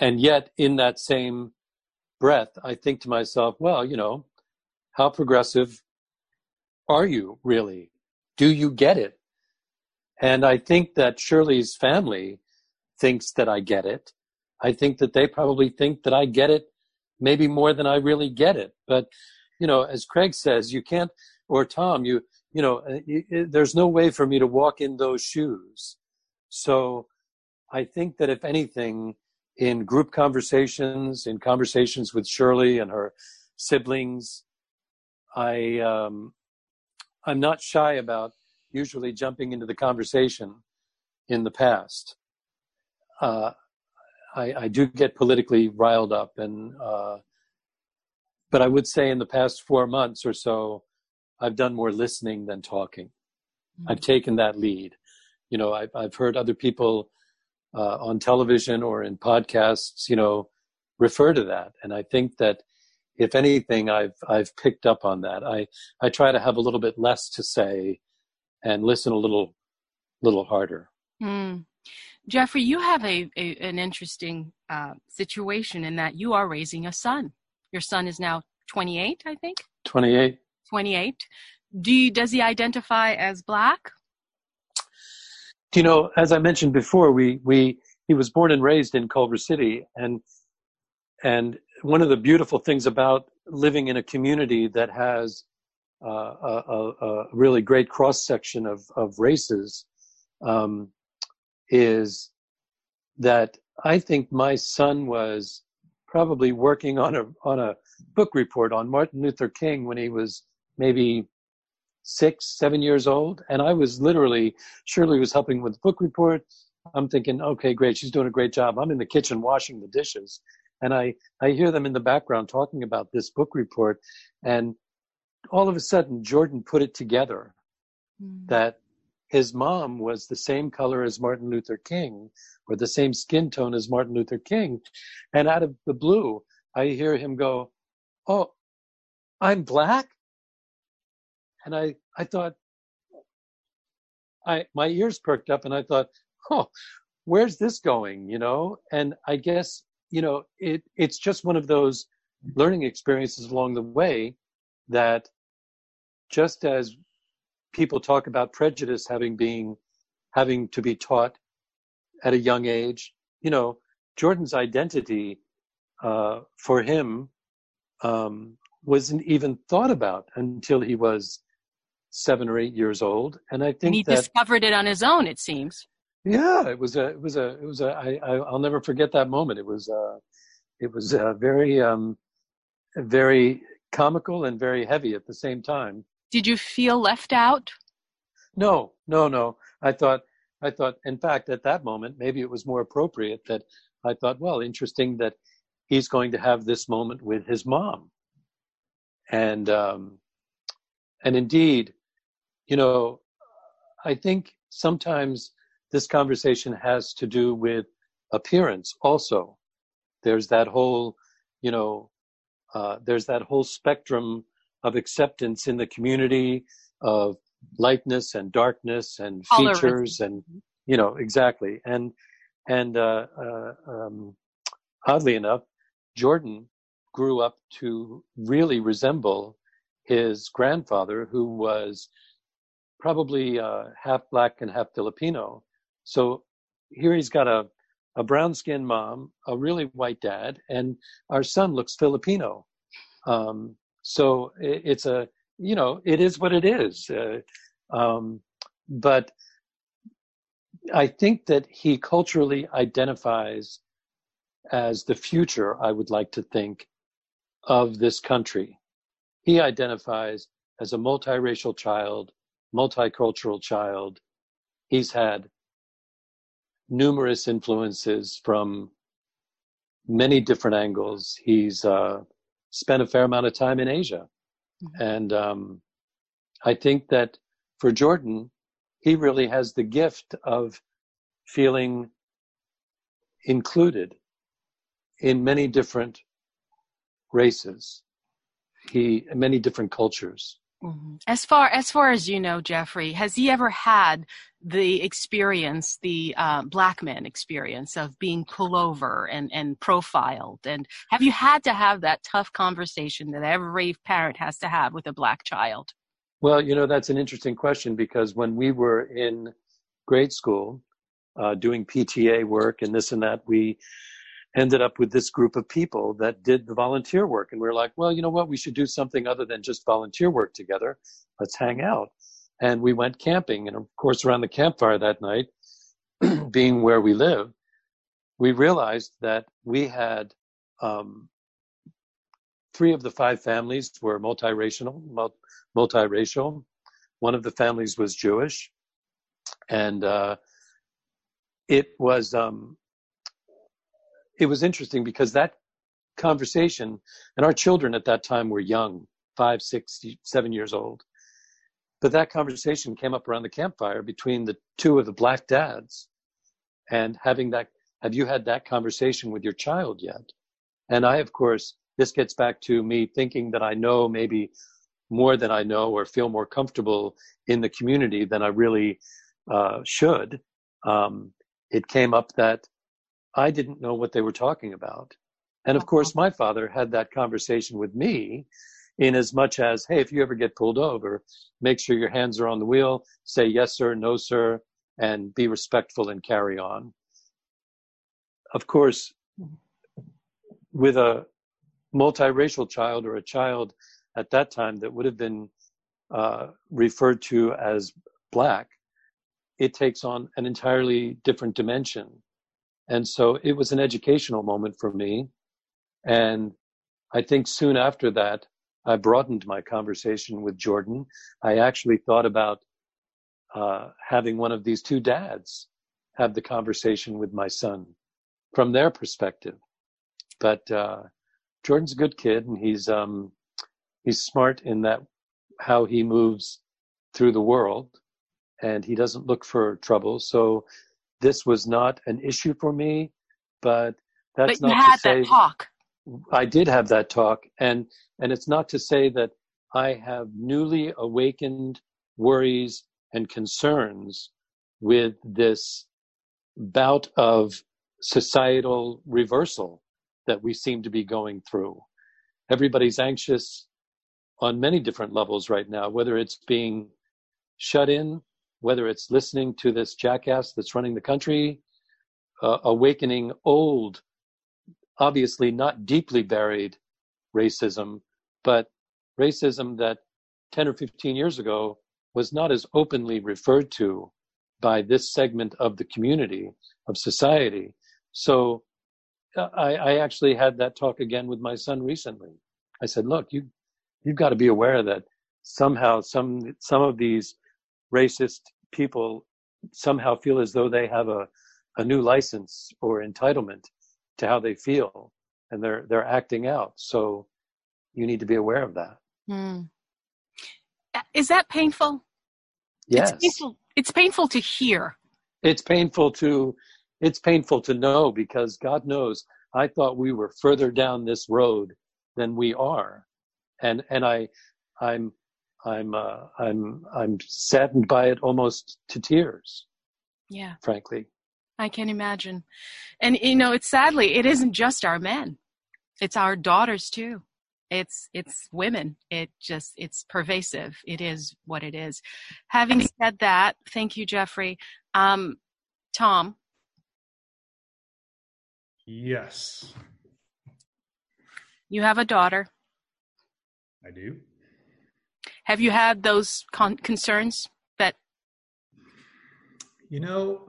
and yet, in that same breath, I think to myself, well, you know, how progressive are you really? Do you get it? And I think that Shirley's family thinks that I get it. I think that they probably think that I get it maybe more than I really get it. But, you know, as Craig says, you can't, or Tom, you, you know, uh, there's no way for me to walk in those shoes. So I think that if anything, in group conversations, in conversations with Shirley and her siblings, I um, I'm not shy about usually jumping into the conversation in the past. Uh, I, I, do get politically riled up, and uh, but I would say in the past four months or so, I've done more listening than talking. Mm-hmm. I've taken that lead. You know, I've, I've heard other people uh, on television or in podcasts, you know, refer to that. And I think that if anything, I've, I've picked up on that. I, I try to have a little bit less to say and listen a little, little harder. Mm. Jeffrey, you have a, a an interesting uh, situation in that you are raising a son. Your son is now 28, I think. 28. 28. Do you, does he identify as black? You know, as I mentioned before, we, we, he was born and raised in Culver City and, and one of the beautiful things about living in a community that has uh, a, a, really great cross section of, of races um, is that I think my son was probably working on a on a book report on Martin Luther King when he was maybe six, seven years old. And I was literally, Shirley was helping with the book report. I'm thinking, okay, great. She's doing a great job. I'm in the kitchen washing the dishes. And I, I hear them in the background talking about this book report. And all of a sudden, Jordan put it together mm. that his mom was the same color as Martin Luther King or the same skin tone as Martin Luther King. And out of the blue, I hear him go, Oh, I'm black? And I I thought I my ears perked up and I thought, oh, where's this going? You know, and I guess you know it it's just one of those learning experiences along the way that just as people talk about prejudice having being having to be taught at a young age, you know, Jordan's identity uh, for him um, wasn't even thought about until he was seven or eight years old, and I think and he that, discovered it on his own. It seems. Yeah, it was a, it was a, it was a. I, I I'll never forget that moment. It was, uh, it was uh, very, um, very comical and very heavy at the same time. Did you feel left out? No, no, no. I thought, I thought, in fact, at that moment, maybe it was more appropriate that I thought, well, interesting that he's going to have this moment with his mom. And, um, and indeed, you know, I think sometimes this conversation has to do with appearance also. There's that whole, you know, uh, there's that whole spectrum of acceptance in the community of lightness and darkness and features and you know exactly and and uh, uh, um, oddly enough jordan grew up to really resemble his grandfather who was probably uh, half black and half filipino. So here he's got a a brown skinned mom a really white dad and our son looks filipino. Um, so it, it's a you know it is what it is uh, um, but i think that he culturally identifies as the future i would like to think of this country. He identifies as a multiracial child multicultural child he's had numerous influences from many different angles he's uh, spent a fair amount of time in Asia. Mm-hmm. And um, I think that for Jordan, he really has the gift of feeling included in many different races, he many different cultures. Mm-hmm. As far as far as you know, Jeffrey, has he ever had the experience, the uh, black man experience of being pulled over and and profiled? And have you had to have that tough conversation that every parent has to have with a black child? Well, you know that's an interesting question because when we were in grade school uh, doing PTA work and this and that, we ended up with this group of people that did the volunteer work. And we are like, well, you know what? We should do something other than just volunteer work together. Let's hang out. And we went camping. And of course, around the campfire that night, (clears throat) being where we live, we realized that we had um, three of the five families were multiracial, multiracial. One of the families was Jewish. And uh, it was um, it was interesting because that conversation, and our children at that time were young, five, six, seven years old. But that conversation came up around the campfire between the two of the black dads and having that, have you had that conversation with your child yet? And I, of course, this gets back to me thinking that I know maybe more than I know or feel more comfortable in the community than I really uh, should. Um, it came up that I didn't know what they were talking about. And of course, my father had that conversation with me in as much as, hey, if you ever get pulled over, make sure your hands are on the wheel, say yes, sir, no, sir, and be respectful and carry on. Of course, with a multiracial child or a child at that time that would have been uh, referred to as black, it takes on an entirely different dimension. And so it was an educational moment for me. And I think soon after that, I broadened my conversation with Jordan. I actually thought about uh, having one of these two dads have the conversation with my son from their perspective. But uh, Jordan's a good kid, and he's um, he's smart in that how he moves through the world, and he doesn't look for trouble. So this was not an issue for me, but that's but not you had to say that talk. I did have that talk, and and it's not to say that I have newly awakened worries and concerns with this bout of societal reversal that we seem to be going through. Everybody's anxious on many different levels right now, whether it's being shut in whether it's listening to this jackass that's running the country, uh, awakening old, obviously not deeply buried racism, but racism that 10 or 15 years ago was not as openly referred to by this segment of the community of society. So I, I actually had that talk again with my son recently. I said, look, you, you've got to be aware that somehow some, some of these racist people somehow feel as though they have a, a new license or entitlement to how they feel and they're, they're acting out. So you need to be aware of that. Mm. Is that painful? Yes. It's painful, it's painful to hear. It's painful to it's painful to know because God knows I thought we were further down this road than we are. And and I I'm I'm uh, I'm I'm saddened by it almost to tears. Yeah. Frankly. I can imagine. And you know, it's sadly it isn't just our men. It's our daughters too it's it's women it just it's pervasive it is what it is having said that thank you jeffrey um, tom yes you have a daughter i do have you had those con- concerns that you know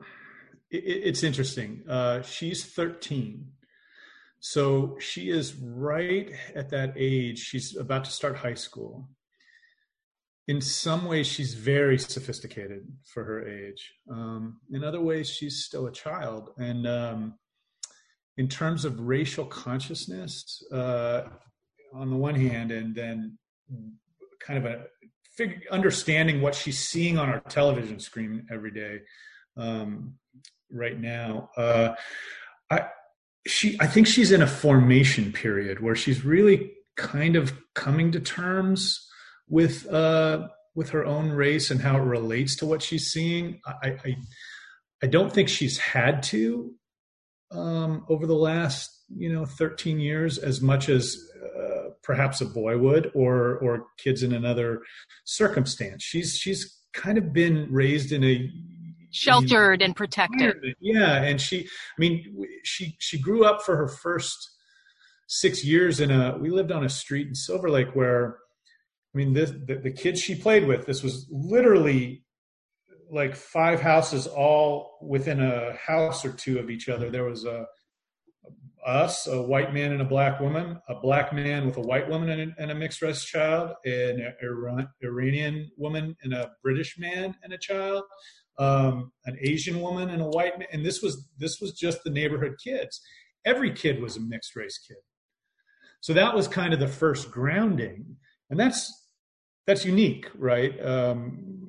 it, it's interesting uh, she's 13 so she is right at that age. She's about to start high school. In some ways, she's very sophisticated for her age. Um, in other ways, she's still a child. And um, in terms of racial consciousness, uh, on the one hand, and then kind of a fig- understanding what she's seeing on our television screen every day um, right now. Uh, I, she I think she's in a formation period where she's really kind of coming to terms with uh with her own race and how it relates to what she's seeing. I I, I don't think she's had to um, over the last you know 13 years as much as uh, perhaps a boy would or or kids in another circumstance. She's she's kind of been raised in a sheltered and protected. Yeah, and she, I mean, she she grew up for her first six years in a. We lived on a street in Silver Lake where, I mean, this, the the kids she played with. This was literally like five houses all within a house or two of each other. There was a us, a white man and a black woman, a black man with a white woman and a, and a mixed race child, an Iran, Iranian woman and a British man and a child, um, an Asian woman and a white man, and this was this was just the neighborhood kids. Every kid was a mixed race kid, so that was kind of the first grounding, and that's that's unique, right? Um,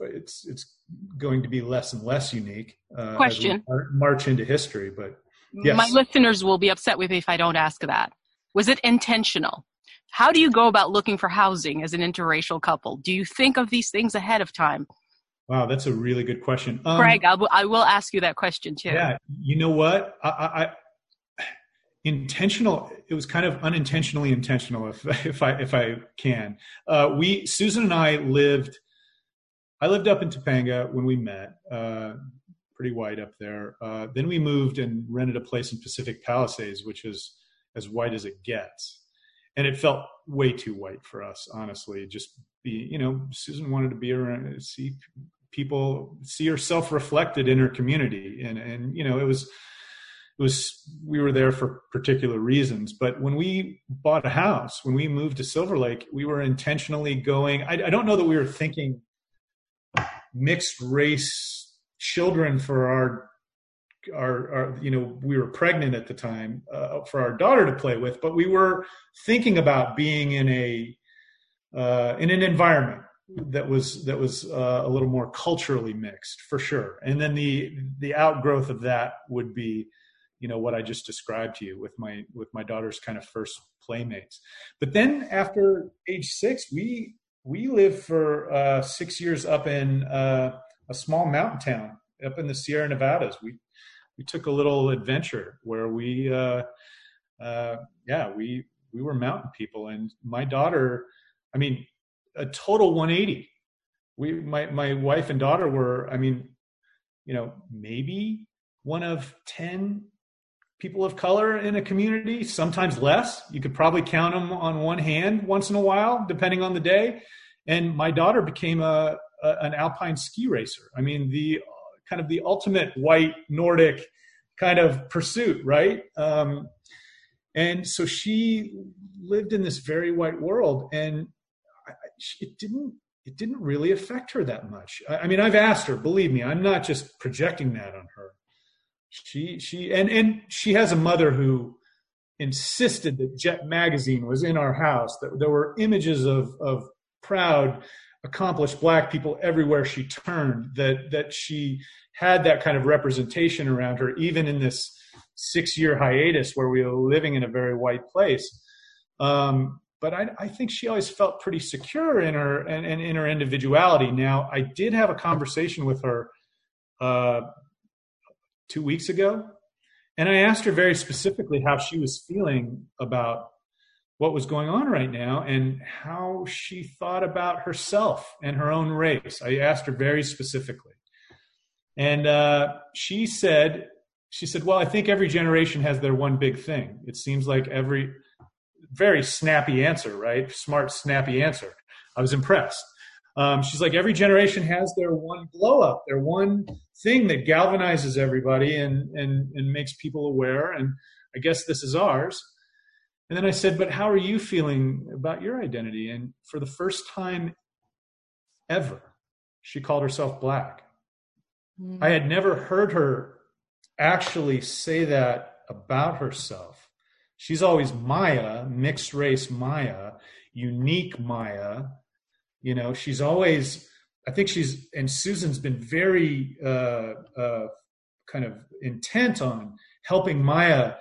it's it's going to be less and less unique. Uh, Question: March into history, but yes. my listeners will be upset with me if I don't ask that. Was it intentional? How do you go about looking for housing as an interracial couple? Do you think of these things ahead of time? Wow, that's a really good question. Um, Greg, I will, ask you that question too. Yeah, you know what? I, I, intentional. It was kind of unintentionally intentional, if (laughs) if I if I can. Uh, we Susan and I lived. I lived up in Topanga when we met. Uh, pretty white up there. Uh, then we moved and rented a place in Pacific Palisades, which is as white as it gets, and it felt way too white for us, honestly. Just be, you know, Susan wanted to be around, see people see herself reflected in her community and and you know it was it was we were there for particular reasons but when we bought a house when we moved to silver lake we were intentionally going i, I don't know that we were thinking mixed race children for our our, our, you know we were pregnant at the time uh, for our daughter to play with but we were thinking about being in a uh, in an environment that was that was uh, a little more culturally mixed for sure. And then the the outgrowth of that would be you know what i just described to you with my with my daughter's kind of first playmates. But then after age six we we lived for uh, six years up in uh, a small mountain town up in the sierra nevadas we we took a little adventure where we uh, uh, yeah we we were mountain people and my daughter i mean a total 180. We, my, my wife and daughter were, I mean, you know, maybe one of 10 people of color in a community, sometimes less. You could probably count them on one hand once in a while, depending on the day. And my daughter became a, a, an alpine ski racer. I mean, the kind of the ultimate white Nordic kind of pursuit, right? Um, and so she lived in this very white world, and I, it didn't it didn't really affect her that much. I, I mean, I've asked her. Believe me, I'm not just projecting that on her. She she and and she has a mother who insisted that Jet magazine was in our house. That there were images of of proud, accomplished black people everywhere she turned. That that she had that kind of representation around her, even in this six year hiatus where we were living in a very white place. Um, but I, I, think she always felt pretty secure in her and, and, in her individuality. Now, I did have a conversation with her uh, two weeks ago, and I asked her very specifically how she was feeling about what was going on right now and how she thought about herself and her own race. I asked her very specifically. And uh, she said, she said, well, I think every generation has their one big thing. It seems like every very snappy answer, right? Smart, snappy answer. I was impressed. Um, she's like, every generation has their one blow up, their one thing that galvanizes everybody and, and, and makes people aware. And I guess this is ours. And then I said, but how are you feeling about your identity? And for the first time ever, she called herself black. Mm. I had never heard her actually say that about herself. She's always Maya, mixed race Maya, unique Maya. You know, she's always, I think she's, and Susan's been very uh, uh, kind of intent on helping Maya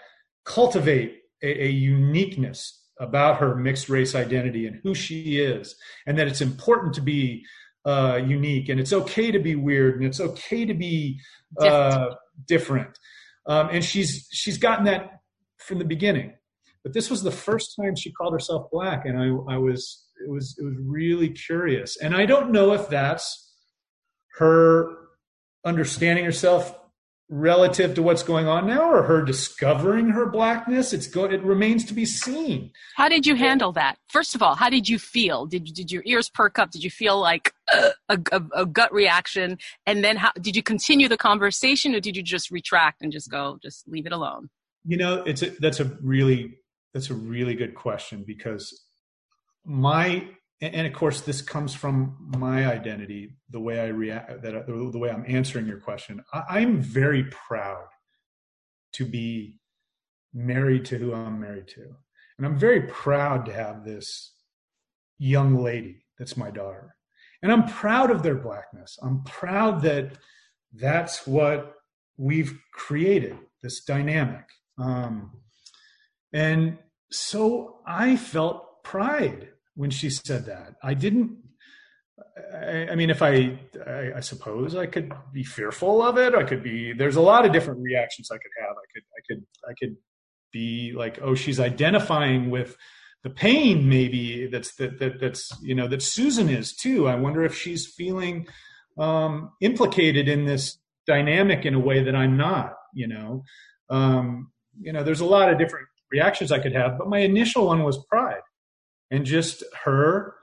cultivate a, a uniqueness about her mixed race identity and who she is, and that it's important to be uh, unique and it's okay to be weird and it's okay to be uh, different. Um, and she's she's gotten that from the beginning. But this was the first time she called herself black, and I, I was it was it was really curious. And I don't know if that's her understanding herself relative to what's going on now or her discovering her blackness. It's go it remains to be seen. How did you handle that? First of all how did you feel? Did did your ears perk up? Did you feel like uh, a, a, a, gut reaction? And then how did you continue the conversation or did you just retract and just go just leave it alone? You know it's a, that's a really that's a really good question because my and of course this comes from my identity the way i react that the way i'm answering your question. I, am very proud to be married to who i'm married to. And i'm very proud to have this young lady that's my daughter. And i'm proud of their blackness. I'm proud that that's what we've created this dynamic. Um, and so i felt pride when she said that. I didn't. I, I mean, if I, I, I, suppose I could be fearful of it. I could be. There's a lot of different reactions I could have. I could, I could, I could be like, oh, she's identifying with the pain, maybe that's that, that that's you know that Susan is too. I wonder if she's feeling um, implicated in this dynamic in a way that I'm not. You know, um, you know, there's a lot of different reactions I could have, but my initial one was and just her.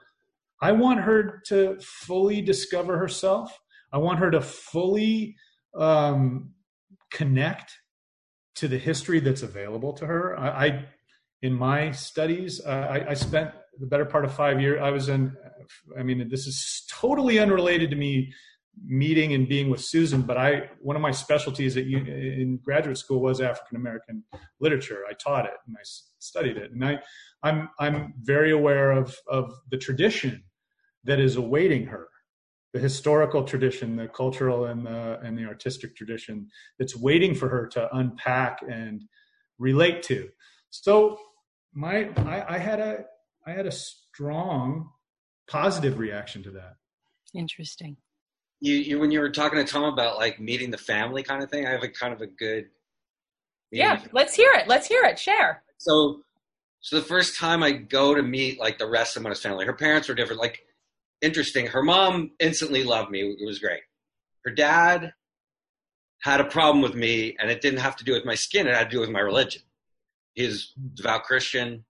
I want her to fully discover herself. I want her to fully um, connect to the history that's available to her. I, I in my studies, uh, I, I, spent the better part of five years. I was in. I mean, this is totally unrelated to me meeting and being with Susan, but I one of my specialties at in graduate school was African American literature. I taught it and I studied it, and I I'm I'm very aware of of the tradition that is awaiting her, the historical tradition, the cultural and the and the artistic tradition that's waiting for her to unpack and relate to. So my I, I had a I had a strong positive reaction to that. Interesting. You, you when you were talking to Tom about like meeting the family kind of thing, I have a kind of a good. Yeah, let's hear it. Let's hear it. Share. So so the first time I go to meet like the rest of Mona's family, her parents were different. Like interesting. Her mom instantly loved me. It was great. Her dad had a problem with me, and it didn't have to do with my skin. It had to do with my religion. He's devout Christian.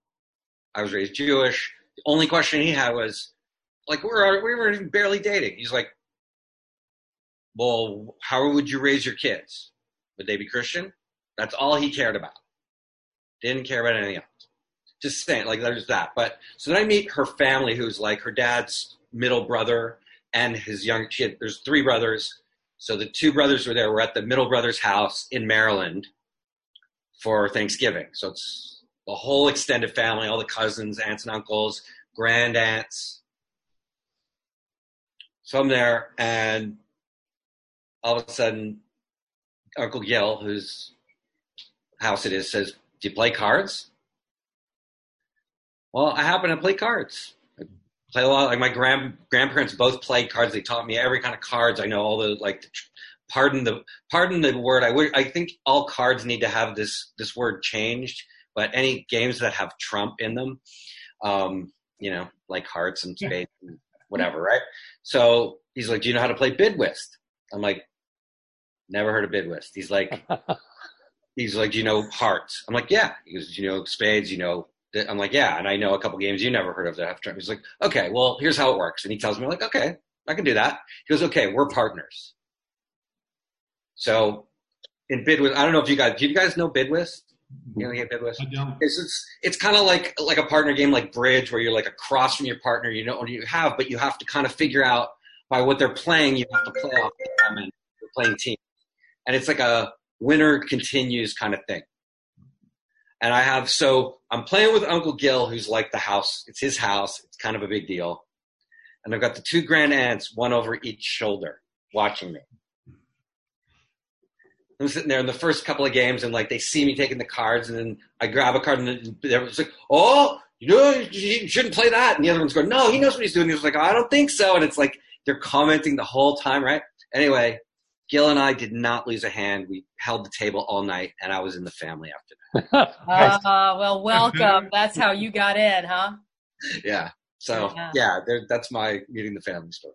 I was raised Jewish. The only question he had was, like we're we were barely dating. He's like, well, how would you raise your kids? Would they be Christian? That's all he cared about. Didn't care about anything else. Just saying, like there's that. But so then I meet her family, who's like her dad's middle brother and his young. She had, there's three brothers. So the two brothers were there. We're at the middle brother's house in Maryland for Thanksgiving. So it's the whole extended family, all the cousins, aunts and uncles, grand aunts. So I'm there, and all of a sudden, Uncle Gil, whose house it is, says, "Do you play cards?" Well, I happen to play cards. I play a lot. Like my grand grandparents both played cards. They taught me every kind of cards. I know all the like. The, pardon the pardon the word. I would. I think all cards need to have this this word changed. But any games that have Trump in them, um, you know, like hearts and spades yeah. and whatever, right? So he's like, "Do you know how to play bid whist?" I'm like, "Never heard of bid whist." He's like, (laughs) "He's like, do you know hearts?" I'm like, "Yeah." He goes, "Do you know spades? You know I'm like, yeah, and I know a couple games you never heard of that have. He's like, okay, well, here's how it works. And he tells me, like, okay, I can do that. He goes, okay, we're partners. So in bid whist, I don't know if you guys, do you guys know bid whist? You know, bid whist? I don't. It's, it's, it's kind of like, like a partner game like Bridge where you're like across from your partner, you know what you have, but you have to kind of figure out by what they're playing, you have to play off them and you're playing team. And it's like a winner continues kind of thing. And I have, so I'm playing with Uncle Gil, who's like the house. It's his house. It's kind of a big deal. And I've got the two grand aunts, one over each shoulder, watching me. I'm sitting there in the first couple of games, and like they see me taking the cards, and then I grab a card, and they're like, "Oh, you know, you shouldn't play that." And the other one's going, "No, he knows what he's doing." He was like, "I don't think so," and it's like they're commenting the whole time, right? Anyway, Gil and I did not lose a hand. We held the table all night, and I was in the family after that. uh, (laughs) well, welcome. That's how you got in, huh? Yeah. So yeah, yeah that's my meeting the family story.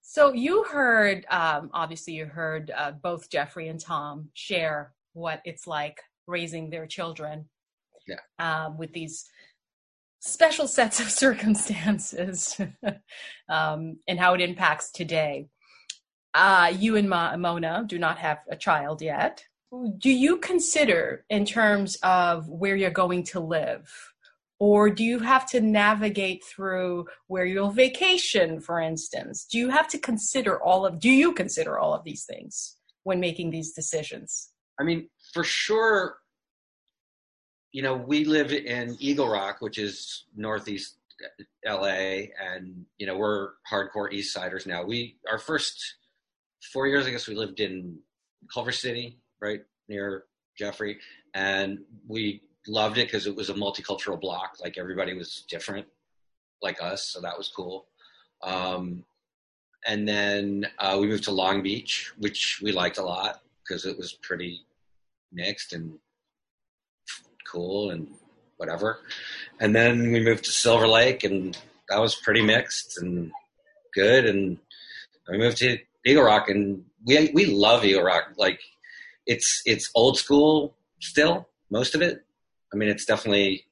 So you heard, um, obviously, you heard uh, both Jeffrey and Tom share what it's like raising their children. Yeah. Um, with these special sets of (laughs) circumstances (laughs) um, and how it impacts today uh, you and Ma- Mona do not have a child yet. Do you consider, in terms of where you're going to live, or do you have to navigate through where you'll vacation, for instance? Do you have to consider all of? Do you consider all of these things when making these decisions? I mean, for sure. You know, we live in Eagle Rock, which is northeast LA, and you know we're hardcore East Siders now. We our first four years, I guess we lived in Culver City, right near Jeffrey, and we loved it because it was a multicultural block. Like everybody was different, like us, so that was cool. Um, and then uh, we moved to Long Beach, which we liked a lot because it was pretty mixed and cool and whatever. And then we moved to Silver Lake, and that was pretty mixed and good. And we moved to Eagle Rock, and we we love Eagle Rock. Like it's it's old school still, most of it. I mean, it's definitely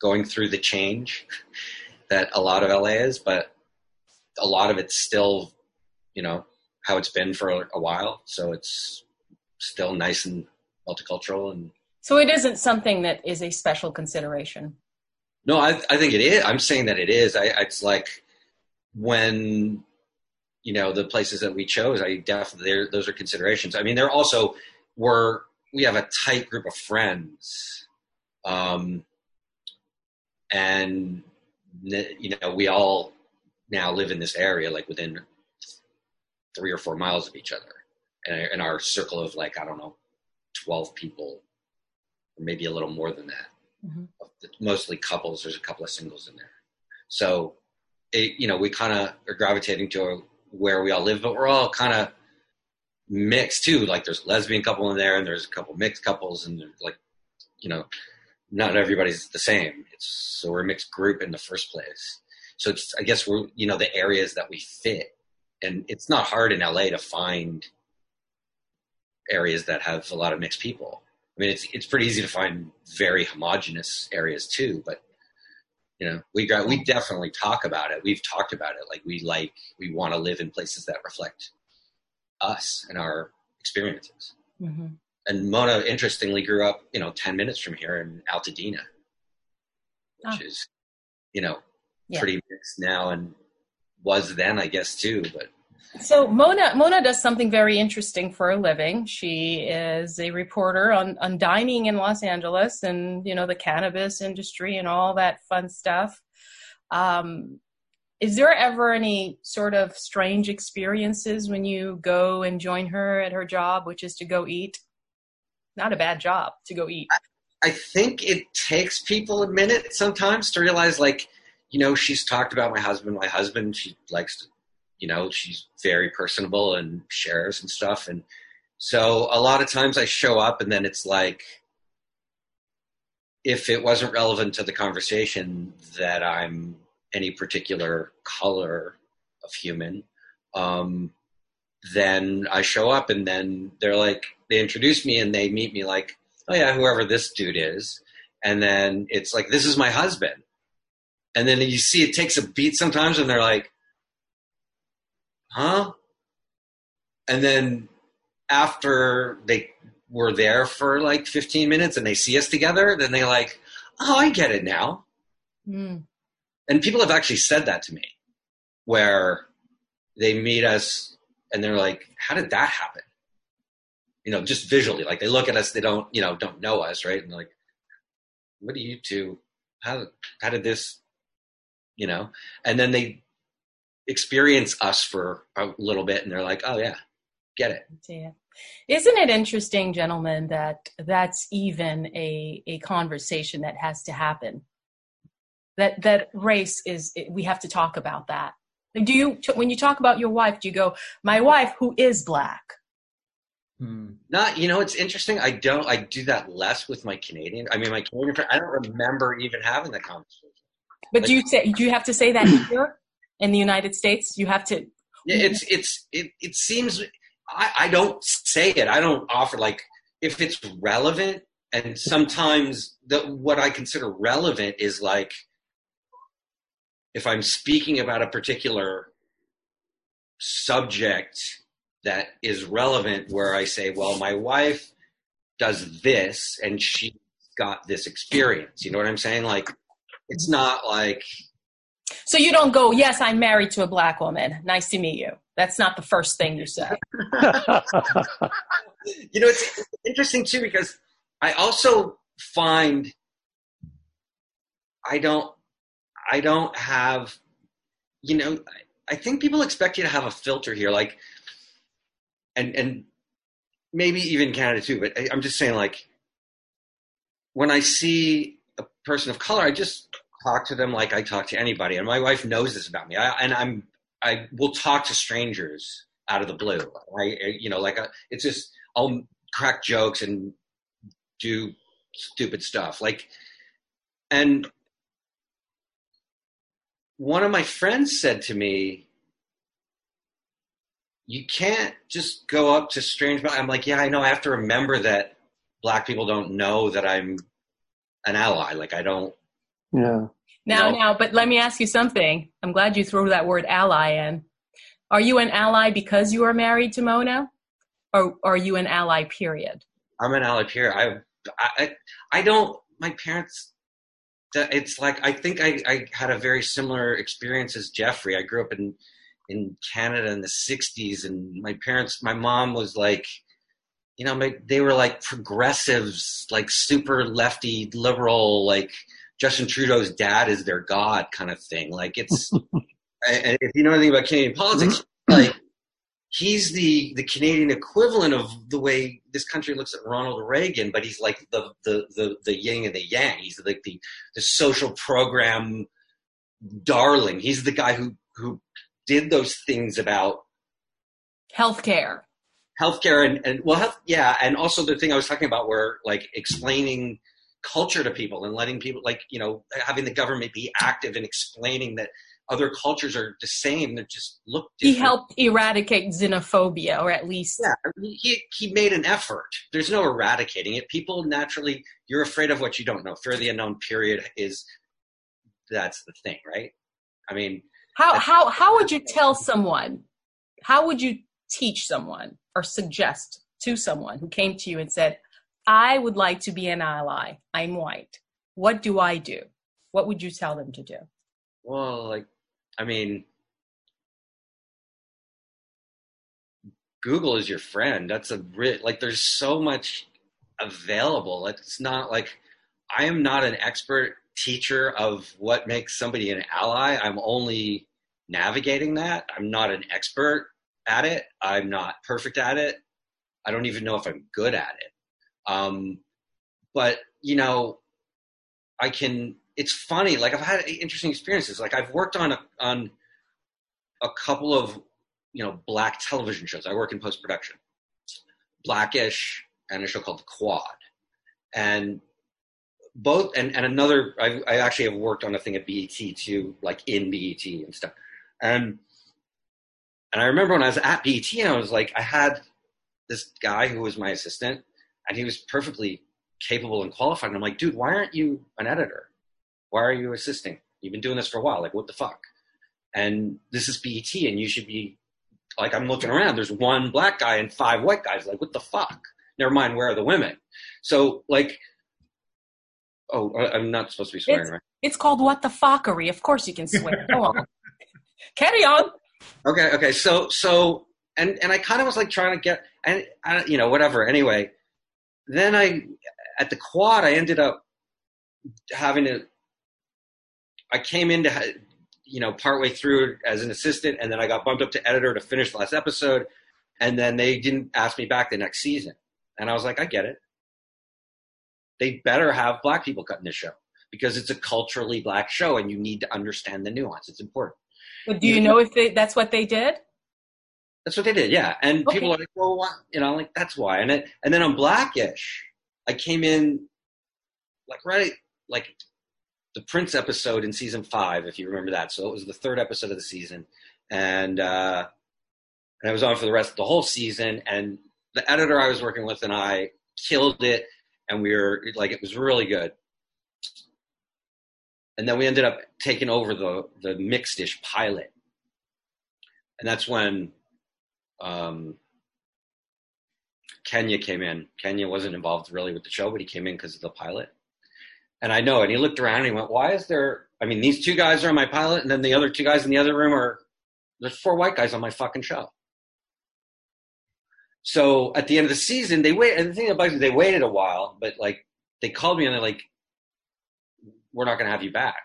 going through the change (laughs) that a lot of LA is, but a lot of it's still, you know, how it's been for a while. So it's still nice and multicultural and. So it isn't something that is a special consideration. No, I, I think it is. I'm saying that it is. I, it's like when you know the places that we chose i definitely those are considerations. I mean there also were we have a tight group of friends um and you know we all now live in this area like within three or four miles of each other. And in our circle of like i don't know 12 people or maybe a little more than that. Mm-hmm. mostly couples there's a couple of singles in there. So it, you know we kind of are gravitating to where we all live, but we're all kind of mixed too. Like there's a lesbian couple in there, and there's a couple mixed couples, and like you know, not everybody's the same. It's so we're a mixed group in the first place. So it's I guess we're you know the areas that we fit, and it's not hard in LA to find areas that have a lot of mixed people. I mean, it's it's pretty easy to find very homogenous areas too, but You know, we got we definitely talk about it. We've talked about it. Like we like we want to live in places that reflect us and our experiences. Mm-hmm. And Mona, interestingly, grew up, you know, ten minutes from here in Altadena, which Oh. is, you know, Yeah. pretty mixed now and was then, I guess, too. But So Mona Mona does something very interesting for a living. She is a reporter on, on dining in Los Angeles and you know the cannabis industry and all that fun stuff. Um, is there ever any sort of strange experiences when you go and join her at her job, which is to go eat? Not a bad job to go eat. I think it takes people a minute sometimes to realize, like, you know, she's talked about my husband. My husband, she likes to, you know, she's very personable and shares and stuff. And so a lot of times I show up and then it's like, if it wasn't relevant to the conversation that I'm any particular color of human, um, then I show up and then they're like, they introduce me and they meet me like, oh yeah, whoever this dude is. And then it's like, this is my husband. And then you see it takes a beat sometimes and they're like, huh? And then after they were there for like 15 minutes and they see us together, then they like, oh, I get it now. Mm. And people have actually said that to me where they meet us and they're like, how did that happen? You know, just visually, like they look at us, they don't, you know, don't know us, right? And they're like, what do you two, how, how did this, you know? And then they experience us for a little bit and they're like, oh yeah, get it. Yeah. Isn't it interesting, gentlemen, that that's even a, a conversation that has to happen? That that race is we have to talk about that. Do you when you talk about your wife, do you go, my wife who is black? Hmm. Not, you know, it's interesting. I don't, I do that less with my Canadian. I mean, my Canadian friend, I don't remember even having that conversation. But do you say do you have to say that here in the United States? You have to it's it's it, it seems I, I don't say it. I don't offer like if it's relevant, and sometimes the what I consider relevant is like if I'm speaking about a particular subject that is relevant, where I say, well, my wife does this, and she got this experience. You know what I'm saying? Like it's not like So you don't go, yes, I'm married to a black woman. Nice to meet you. That's not the first thing you say. (laughs) you know it's, interesting too because i also find i don't i don't have you know i think people expect you to have a filter here like and and maybe even canada too but I, i'm just saying like when i see a person of color i just talk to them like i talk to anybody and my wife knows this about me I, and i'm i will talk to strangers out of the blue i you know like a, it's just I'll crack jokes and do stupid stuff. Like, and one of my friends said to me, "You can't just go up to strange." I'm like, "Yeah, I know. I have to remember that black people don't know that I'm an ally. Like, I don't." Yeah. Now, No. now, but let me ask you something. I'm glad you threw that word ally in. Are you an ally because you are married to Mona? Or are you an ally, period? I'm an ally Period. I, I, I don't. My parents. It's like I think I, I had a very similar experience as Jeffrey. I grew up in in Canada in the '60s, and my parents. My mom was like, you know, my, they were like progressives, like super lefty liberal, like Justin Trudeau's dad is their god kind of thing. Like it's. (laughs) and if you know anything about Canadian politics, mm-hmm. like he's the the Canadian equivalent of the way this country looks at Ronald Reagan, but he's like the the the, the yin and the yang. He's like the the social program darling. He's the guy who who did those things about Healthcare. healthcare and and well, health, yeah, and also the thing I was talking about where like explaining culture to people and letting people like you know having the government be active in explaining that other cultures are the same they just look He helped eradicate xenophobia, or at least Yeah, he he made an effort. There's no eradicating it. People naturally, you're afraid of what you don't know. Fear of the unknown. Period is that's the thing, right? I mean, How how how would you tell someone? How would you teach someone or suggest to someone who came to you and said, "I would like to be an ally. I'm white. What do I do?" What would you tell them to do? well, like, I mean, Google is your friend. That's a like. There's so much available. It's not like I am not an expert teacher of what makes somebody an ally. I'm only navigating that. I'm not an expert at it. I'm not perfect at it. I don't even know if I'm good at it. Um, but you know, I can. It's funny. Like I've had interesting experiences. Like I've worked on a, on a couple of you know black television shows. I work in post production. Blackish and a show called The Quad, and both and, and another. I, I actually have worked on a thing at BET too, like in BET and stuff. And and I remember when I was at BET, I was like, I had this guy who was my assistant, and he was perfectly capable and qualified. And I'm like, dude, why aren't you an editor? Why are you assisting? You've been doing this for a while. Like, what the fuck? And this is BET, and you should be like, I'm looking around. There's one black guy and five white guys. Like, what the fuck? Never mind, where are the women? So, like, oh, I'm not supposed to be swearing, right? It's called what the fuckery. Of course you can swear. Go on. (laughs) Carry on. Okay, okay. So, so, and and I kind of was like trying to get, and I, you know, whatever. Anyway, then I, at the quad, I ended up having to. I came into, you know, partway through as an assistant, and then I got bumped up to editor to finish the last episode, and then they didn't ask me back the next season, and I was like, I get it. They better have black people cutting this show because it's a culturally black show, and you need to understand the nuance. It's important. But do you know if they, that's what they did? That's what they did, yeah. And Okay. people are like, well, why? You know, like that's why. And it, and then on Blackish, I came in like right like the Prince episode in season five, if you remember that. So it was the third episode of the season, and uh, and I was on for the rest of the whole season. And the editor I was working with and I killed it, and we were like, it was really good. And then we ended up taking over the the mixed-ish pilot, and that's when um, Kenya came in. Kenya wasn't involved really with the show, but he came in because of the pilot. And I know, and he looked around and he went, "Why is there? I mean, these two guys are on my pilot, and then the other two guys in the other room are there's four white guys on my fucking show." So at the end of the season, they wait. And the thing about it, they waited a while, but like they called me and they're like, "We're not going to have you back."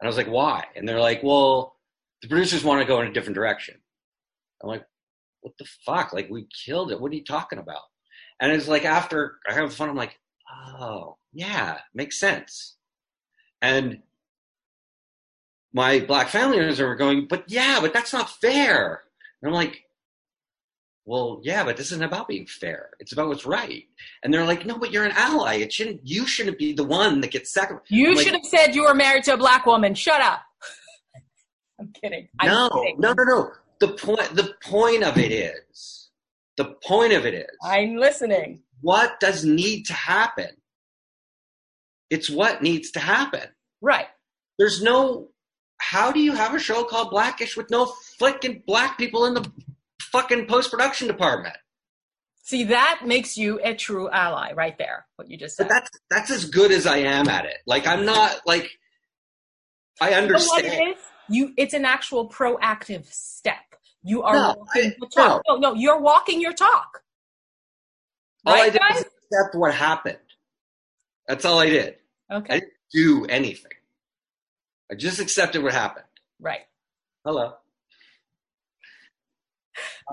And I was like, "Why?" And they're like, "Well, the producers want to go in a different direction." I'm like, what the fuck? Like we killed it. What are you talking about? And it's like after I have fun, I'm like, oh yeah, makes sense. And my black family members are going, but yeah, but that's not fair. And I'm like, well, yeah, but this isn't about being fair. It's about what's right. And they're like, no, but you're an ally. It shouldn't. You shouldn't be the one that gets sacrificed. You like, should have said you were married to a black woman. Shut up. (laughs) I'm kidding. I'm No, kidding. no, no, no. The point. The point of it is. The point of it is. I'm listening. what does need to happen? It's what needs to happen. Right. There's no. How do you have a show called Blackish with no fucking black people in the fucking post production department? See, that makes you a true ally right there, what you just said. But that's that's as good as I am at it. Like I'm not like. I You know what understand. You, it's an actual proactive step. You are No, walking I- the talk. No. no, you're walking your talk. all I Right, did guys? was accept what happened. That's all I did. Okay. I didn't do anything. I just accepted what happened. Right. Hello. (laughs)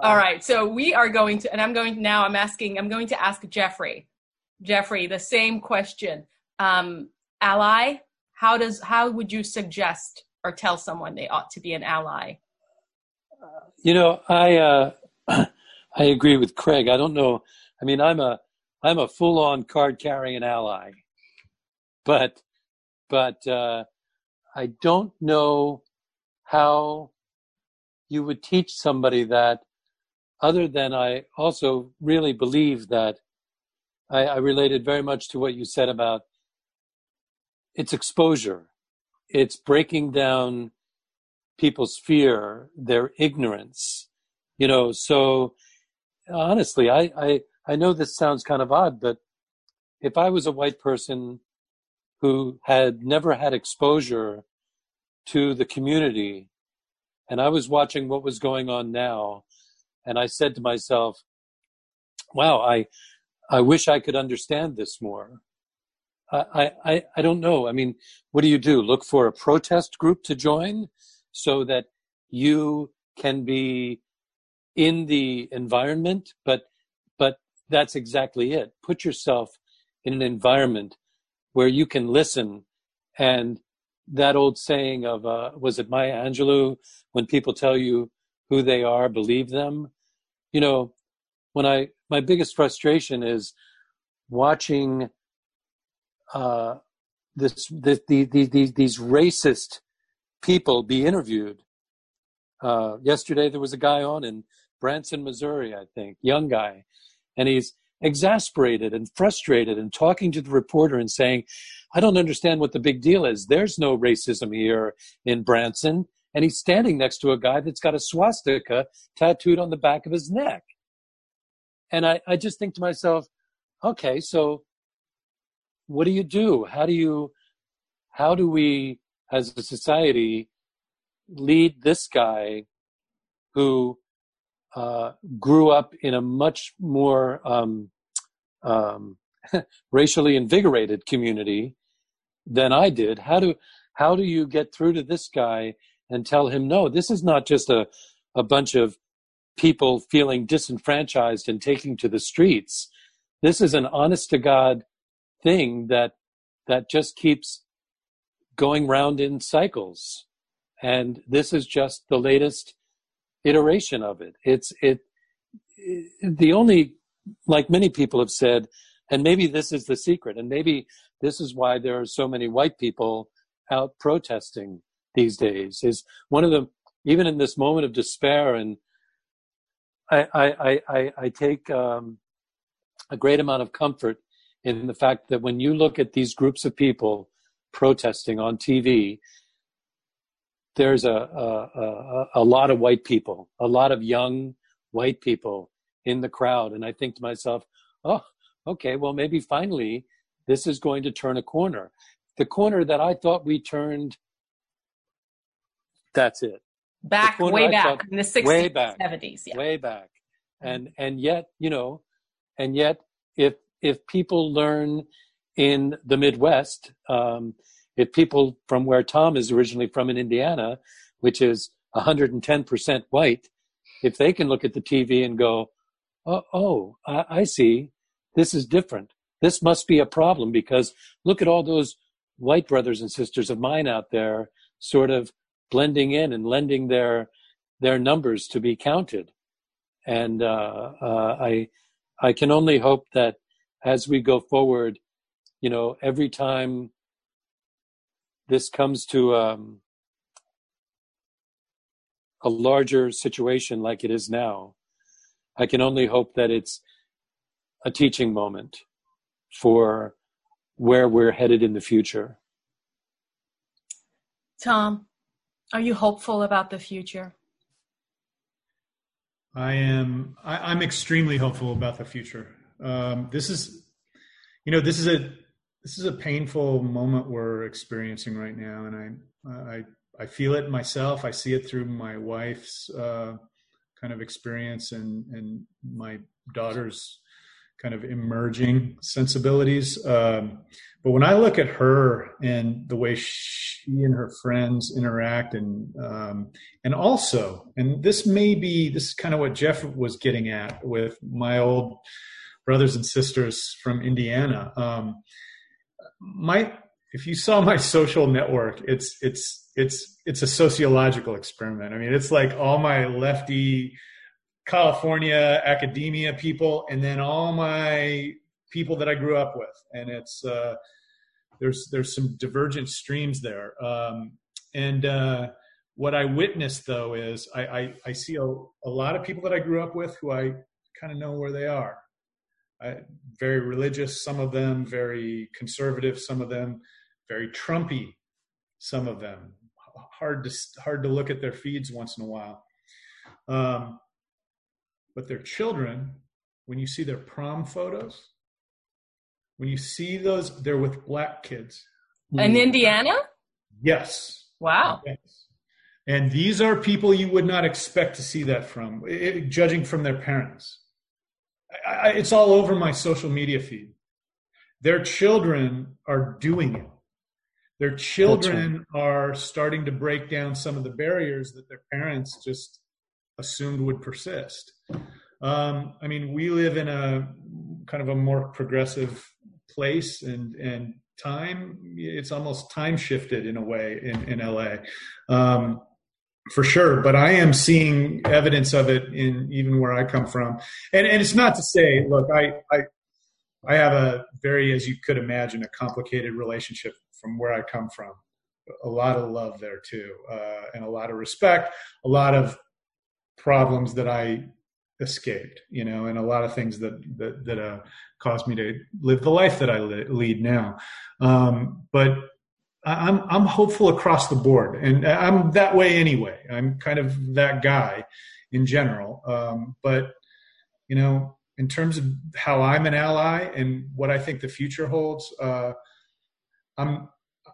All right. So we are going to, and I'm going now, I'm asking, I'm going to ask Jeffrey. Jeffrey, the same question. Um, ally, how does, how would you suggest or tell someone they ought to be an ally? You know, I uh, (clears throat) I agree with Craig. I don't know. I mean, I'm a I'm a full on card carrying ally, but but uh, I don't know how you would teach somebody that. Other than I also really believe that I, I related very much to what you said about its exposure. It's breaking down people's fear, their ignorance, you know. So honestly, I, I, I know this sounds kind of odd, but if I was a white person who had never had exposure to the community and I was watching what was going on now and I said to myself, wow, I, I wish I could understand this more. I, I, I don't know. I mean, what do you do? Look for a protest group to join so that you can be in the environment, but, but that's exactly it. Put yourself in an environment where you can listen and that old saying of, uh, was it Maya Angelou? When people tell you who they are, believe them. You know, when I, my biggest frustration is watching uh, this, the, the, the, these racist people be interviewed. Uh, yesterday there was a guy on in Branson, Missouri, I think, young guy, and he's exasperated and frustrated and talking to the reporter and saying, I don't understand what the big deal is. There's no racism here in Branson. And he's standing next to a guy that's got a swastika tattooed on the back of his neck. And I, I just think to myself, okay, so what do you do? How do you, how do we as a society lead this guy who uh, grew up in a much more um, um, (laughs) racially invigorated community than I did. How do how do you get through to this guy and tell him no? This is not just a a bunch of people feeling disenfranchised and taking to the streets. This is an honest to God thing that that just keeps going round in cycles. And this is just the latest iteration of it. It's it, it the only like many people have said, and maybe this is the secret, and maybe this is why there are so many white people out protesting these days. Is one of them even in this moment of despair and I I I, I take um, a great amount of comfort in the fact that when you look at these groups of people protesting on TV, there's a, a, a, a lot of white people, a lot of young white people in the crowd. And I think to myself, oh, okay, well, maybe finally this is going to turn a corner. The corner that I thought we turned, that's it. Back, way I back in the 60s, way back, 70s. Yeah. Way back. Mm-hmm. And, and yet, you know, and yet if, if people learn in the Midwest, um, if people from where Tom is originally from in Indiana, which is 110% white, if they can look at the TV and go, oh, oh I, I see, this is different. This must be a problem because look at all those white brothers and sisters of mine out there sort of blending in and lending their their numbers to be counted. And uh, uh, I I can only hope that as we go forward, you know, every time this comes to um, a larger situation like it is now, I can only hope that it's a teaching moment for where we're headed in the future. Tom, are you hopeful about the future? I am. I, am extremely hopeful about the future. Um, this is, you know, this is a this is a painful moment we're experiencing right now, and I I I feel it myself. I see it through my wife's uh, kind of experience and and my daughter's kind of emerging sensibilities. Um, but when I look at her and the way she and her friends interact, and um, and also, and this may be this is kind of what Jeff was getting at with my old brothers and sisters from Indiana. Um, my if you saw my (laughs) social network, it's it's it's it's a sociological experiment. I mean, it's like all my lefty California academia people, and then all my people that I grew up with, and it's uh, there's there's some divergent streams there. Um, and uh, what I witnessed though is I, I, I see a, a lot of people that I grew up with who I kind of know where they are. I, very religious, some of them very conservative, some of them very Trumpy. some of them. Hard to hard to look at their feeds once in a while. Um, but their children, when you see their prom photos, when you see those, they're with black kids. In Indiana? Yes. Wow. Yes. And these are people you would not expect to see that from, it, judging from their parents. I, I, it's all over my social media feed. Their children are doing it. Their children right. are starting to break down some of the barriers that their parents just assumed would persist. Um, I mean, we live in a kind of a more progressive place and and time. It's almost time shifted in a way in in LA. Um, for sure but i am seeing evidence of it in even where i come from. And and it's not to say look i i i have a very as you could imagine a complicated relationship from where i come from. A lot of love there too uh, and a lot of respect a lot of problems that i escaped you know and a lot of things that that, that uh, caused me to live the life that i lead now. Um, but I'm I'm hopeful across the board, and I'm that way anyway. I'm kind of that guy in general. Um, but you know, in terms of how I'm an ally and what I think the future holds, uh, I'm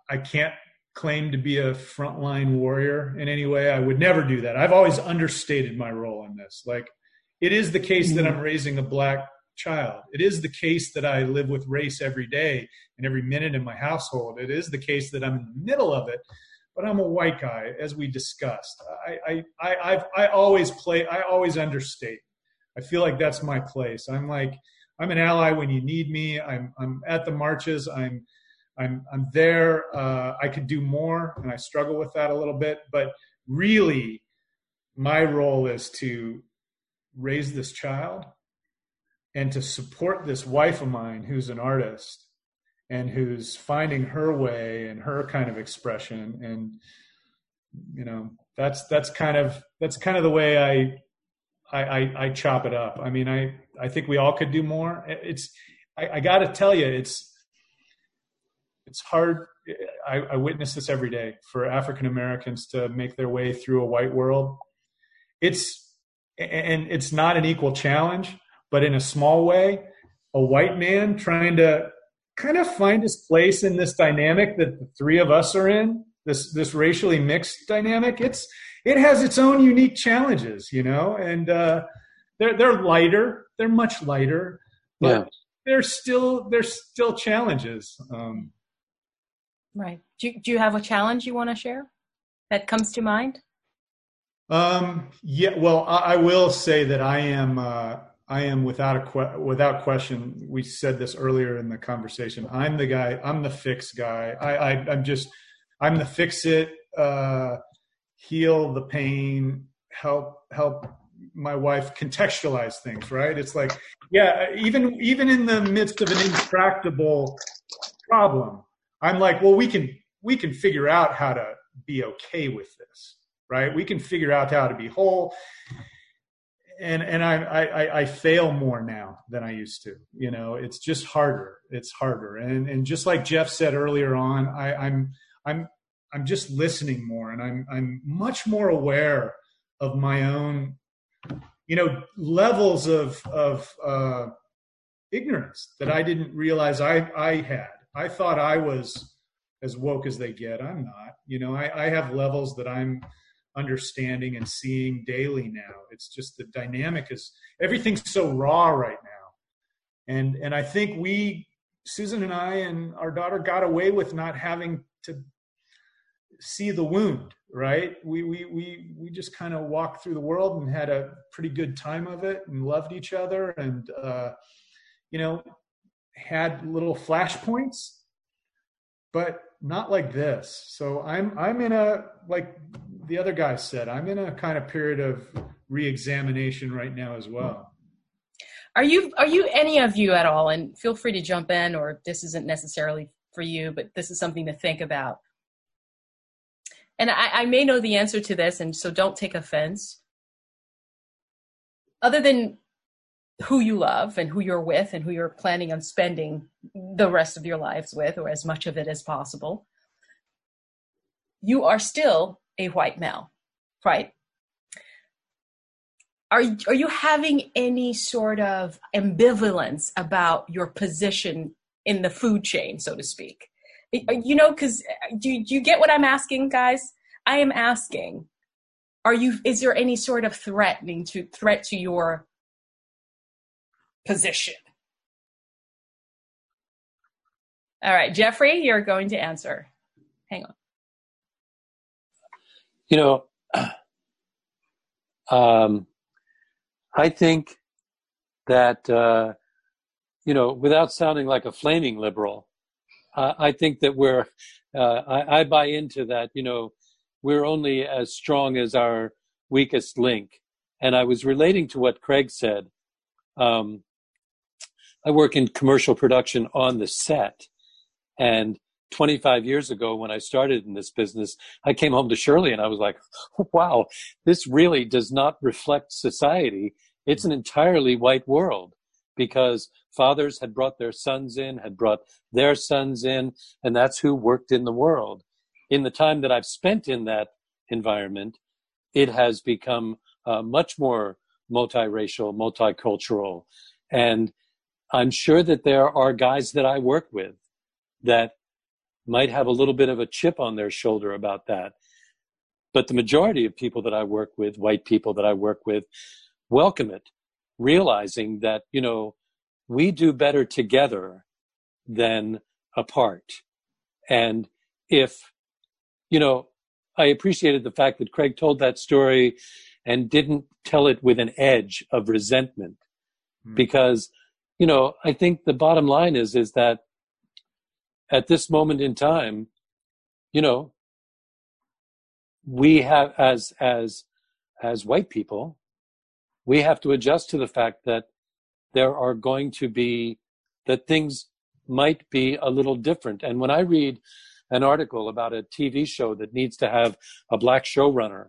I can't claim to be a frontline warrior in any way. I would never do that. I've always understated my role in this. Like, it is the case that mm-hmm. I'm raising a black child. It is the case that I live with race every day and every minute in my household. It is the case that I'm in the middle of it, but I'm a white guy, as we discussed. I, I, I, I've, I always play, I always understate. I feel like that's my place. I'm like, I'm an ally when you need me. I'm, I'm at the marches. I'm, I'm, I'm there. Uh, I could do more, and I struggle with that a little bit. But really, my role is to raise this child and to support this wife of mine who's an artist and who's finding her way and her kind of expression and you know that's that's kind of that's kind of the way I, I I, I chop it up. I mean, I I think we all could do more. It's I, I got to tell you, it's it's hard. I, I witness this every day for African Americans to make their way through a white world. It's and it's not an equal challenge but in a small way, a white man trying to kind of find his place in this dynamic that the three of us are in, this this racially mixed dynamic. It's it has its own unique challenges, you know, and uh, they're they're lighter, they're much lighter, but yeah. there's still there's still challenges. Um, right. Do you, do you have a challenge you want to share that comes to mind? Um, yeah. Well, I, I will say that I am. Uh, I am without a que- without question. We said this earlier in the conversation. I'm the guy. I'm the fix guy. I, I am just I'm the fix it, uh, heal the pain, help help my wife contextualize things. Right? It's like yeah, even even in the midst of an intractable problem, I'm like, well, we can we can figure out how to be okay with this. Right? We can figure out how to be whole and and I, I I fail more now than I used to. You know, it's just harder. It's harder. And and just like Jeff said earlier on, I, I'm I'm I'm just listening more, and I'm I'm much more aware of my own, you know, levels of of uh, ignorance that I didn't realize I I had. I thought I was as woke as they get. I'm not. You know, I, I have levels that I'm understanding and seeing daily now. It's just the dynamic is everything's so raw right now. And and I think we Susan and I and our daughter got away with not having to see the wound, right? We we we we just kind of walked through the world and had a pretty good time of it and loved each other and uh you know had little flashpoints but not like this. So I'm I'm in a like the other guy said, I'm in a kind of period of re-examination right now as well. Are you are you any of you at all? And feel free to jump in, or this isn't necessarily for you, but this is something to think about. And I, I may know the answer to this, and so don't take offense. Other than who you love and who you're with and who you're planning on spending the rest of your lives with, or as much of it as possible you are still a white male, right? Are, are you having any sort of ambivalence about your position in the food chain, so to speak? Uh, you know, because uh, do, do you get what I'm asking, guys? I am asking, are you? Is there any sort of threatening to threat to your position? All right, Jeffrey, you're going to answer. Hang on. You know, (clears throat) um, I think that, uh, you know, without sounding like a flaming liberal, I think that we're, (laughs) uh, I, I buy into that, you know, we're only as strong as our weakest link. And I was relating to what Craig said. Um, I work in commercial production on the set. And 25 years ago, when I started in this business, I came home to Shirley and I was like, (laughs) wow, this really does not reflect society. It's an entirely white world because fathers had brought their sons in, had brought their sons in, and that's who worked in the world. In the time that I've spent in that environment, it has become uh, much more multiracial, multicultural. And I'm sure that there are guys that I work with that might have a little bit of a chip on their shoulder about that. But the majority of people that I work with, white people that I work with, welcome it, realizing that, you know, we do better together than apart. And if, you know, I appreciated the fact that Craig told that story and didn't tell it with an edge of resentment mm. because, you know, I think the bottom line is, is that at this moment in time, you know, we have as as as white people, we have to adjust to the fact that there are going to be that things might be a little different. And when I read an article about a TV show that needs to have a black showrunner,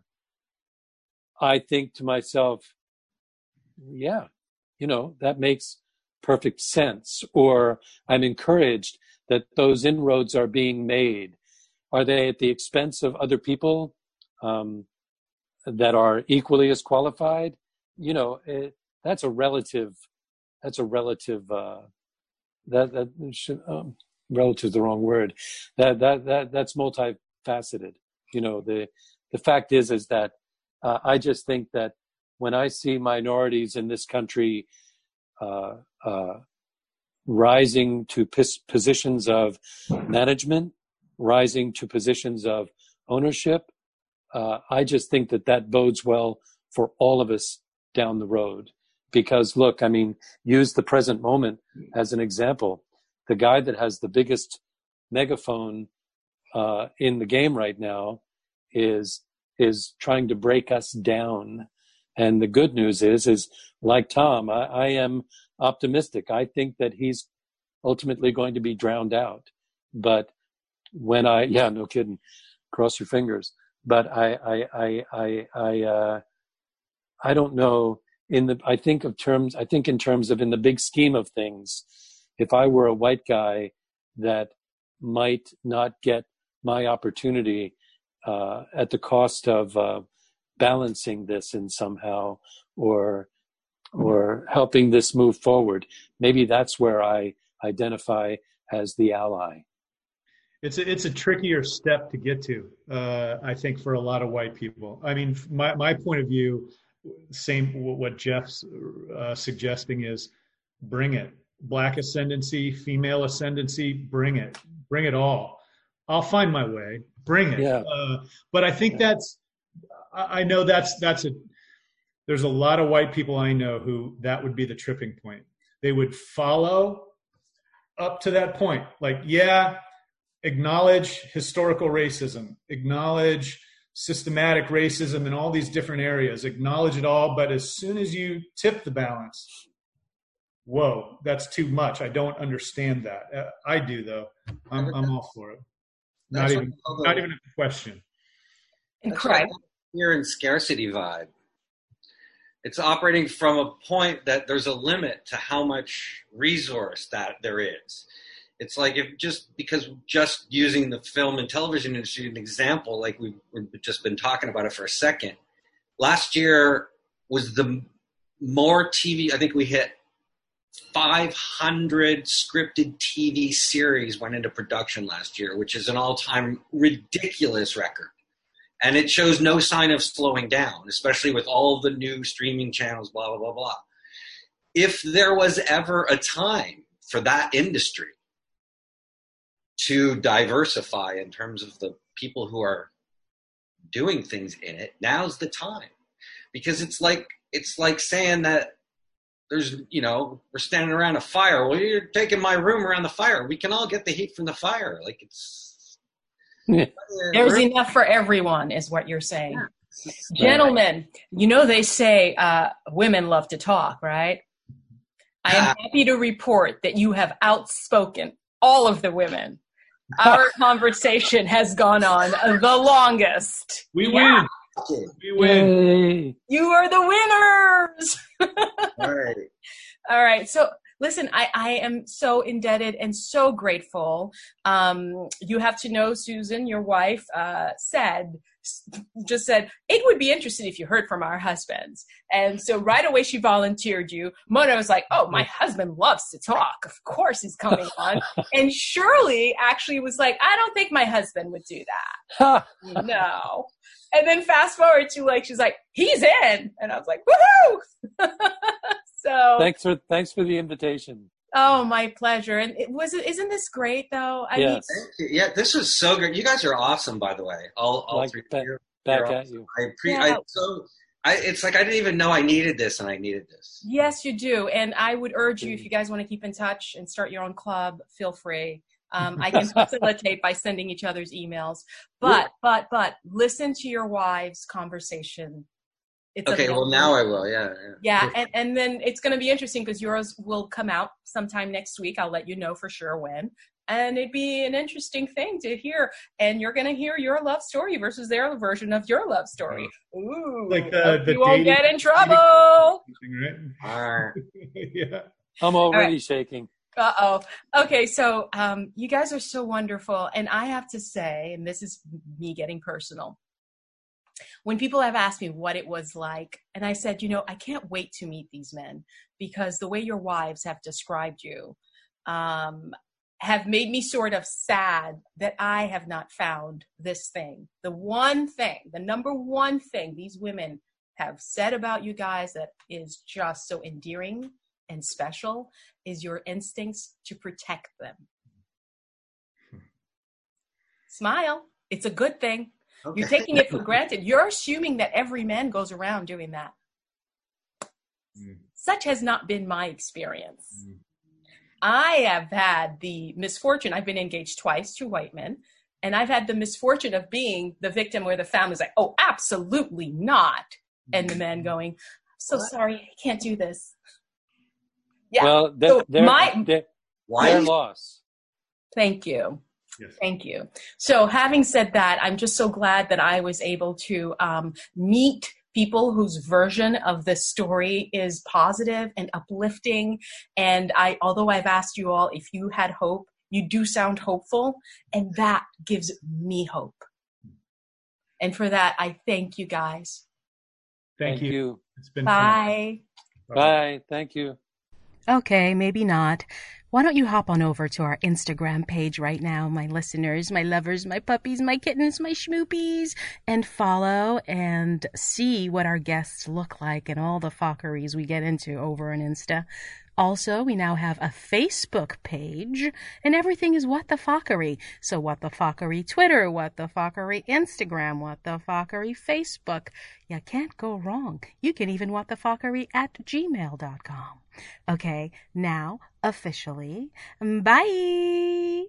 I think to myself, yeah, you know, that makes perfect sense. Or I'm encouraged that those inroads are being made? Are they at the expense of other people um, that are equally as qualified? You know, it, that's a relative. That's a relative. Uh, that that should, um, relative is the wrong word. That that that that's multifaceted. You know, the the fact is is that uh, I just think that when I see minorities in this country uh, uh, rising to positions of management, rising to positions of ownership. Uh, I just think that that bodes well for all of us down the road. Because look, I mean, use the present moment as an example. The guy that has the biggest megaphone uh, in the game right now is is trying to break us down. And the good news is, is like Tom, I, I am optimistic. I think that he's ultimately going to be drowned out. But when I, yeah, no kidding, cross your fingers. But I, I, I, I, I, uh, I don't know. In the, I think of terms. I think in terms of in the big scheme of things. If I were a white guy that might not get my opportunity uh, at the cost of uh, balancing this in somehow or or helping this move forward. Maybe that's where I identify as the ally. It's a, it's a trickier step to get to, uh, I think, for a lot of white people. I mean, my, my point of view, same what Jeff's uh, suggesting is bring it. Black ascendancy, female ascendancy, bring it. Bring it all. I'll find my way. Bring it. Yeah. Uh, but I think yeah. that's, I know that's, that's a, there's a lot of white people I know who that would be the tripping point. They would follow up to that point. Like, yeah, acknowledge historical racism, acknowledge systematic racism in all these different areas, acknowledge it all. But as soon as you tip the balance, whoa, that's too much. I don't understand that. Uh, I do though. I'm, I'm all for it. Not even, not even a question. And Here in scarcity vibe it's operating from a point that there's a limit to how much resource that there is. It's like if just because just using the film and television industry an example, like we've, we've just been talking about it for a second. Last year was the more TV. I think we hit 500 scripted TV series went into production last year, which is an all-time ridiculous record. And it shows no sign of slowing down, especially with all the new streaming channels, blah, blah, blah, blah. If there was ever a time for that industry to diversify in terms of the people who are doing things in it, now's the time. Because it's like it's like saying that there's you know we're standing around a fire well you're taking my room around the fire we can all get the heat from the fire like it's (laughs) there's enough for everyone is what you're saying yeah. gentlemen you know they say uh, women love to talk right i am happy to report that you have outspoken all of the women our (laughs) conversation has gone on the longest we yeah. win we win. You are the winners. (laughs) All right. All right. So listen, I, I am so indebted and so grateful. Um, you have to know, Susan, your wife, uh, said, just said, it would be interesting if you heard from our husbands. And so right away she volunteered you. Mona was like, oh, my husband loves to talk. Of course he's coming on. (laughs) and Shirley actually was like, I don't think my husband would do that. (laughs) no. And then fast forward to like she's like, he's in, and I was like, woohoo! (laughs) so thanks for thanks for the invitation. Oh, my pleasure. And it was isn't this great though? I yes. Mean, yeah, this was so great. You guys are awesome, by the way. All all like, three. Back, back at awesome. you. I pre. Yeah. I so. I, it's like I didn't even know I needed this, and I needed this. Yes, you do. And I would urge you, if you guys want to keep in touch and start your own club, feel free. Um, I can (laughs) facilitate by sending each other's emails. But, but, but listen to your wives' conversation. It's okay, well, now I will. Yeah. Yeah. yeah and, and then it's going to be interesting because yours will come out sometime next week. I'll let you know for sure when. And it'd be an interesting thing to hear. And you're going to hear your love story versus their version of your love story. Ooh. Like uh, the you won't get in trouble. Right? (laughs) yeah. I'm already right. shaking. Uh oh. Okay, so um, you guys are so wonderful. And I have to say, and this is me getting personal, when people have asked me what it was like, and I said, you know, I can't wait to meet these men because the way your wives have described you um, have made me sort of sad that I have not found this thing. The one thing, the number one thing these women have said about you guys that is just so endearing and special is your instincts to protect them. Smile. It's a good thing. Okay. You're taking it for granted. You're assuming that every man goes around doing that. Mm. Such has not been my experience. Mm. I have had the misfortune, I've been engaged twice to white men, and I've had the misfortune of being the victim where the family's like, oh, absolutely not. And the man going, I'm so what? sorry, I can't do this. Yeah. Well, they're, so they're, my, they're, their loss. Thank you. Yes. Thank you. So, having said that, I'm just so glad that I was able to um, meet people whose version of the story is positive and uplifting. And I, although I've asked you all if you had hope, you do sound hopeful, and that gives me hope. And for that, I thank you guys. Thank, thank you. you. It's been Bye. Bye. Bye. Thank you. Okay, maybe not. Why don't you hop on over to our Instagram page right now, my listeners, my lovers, my puppies, my kittens, my schmoopies, and follow and see what our guests look like and all the fockeries we get into over on Insta. Also, we now have a Facebook page, and everything is What the Fockery. So, What the Fockery Twitter, What the Fockery Instagram, What the Fockery Facebook. You can't go wrong. You can even What the Fockery at gmail.com. Okay, now, officially. Bye.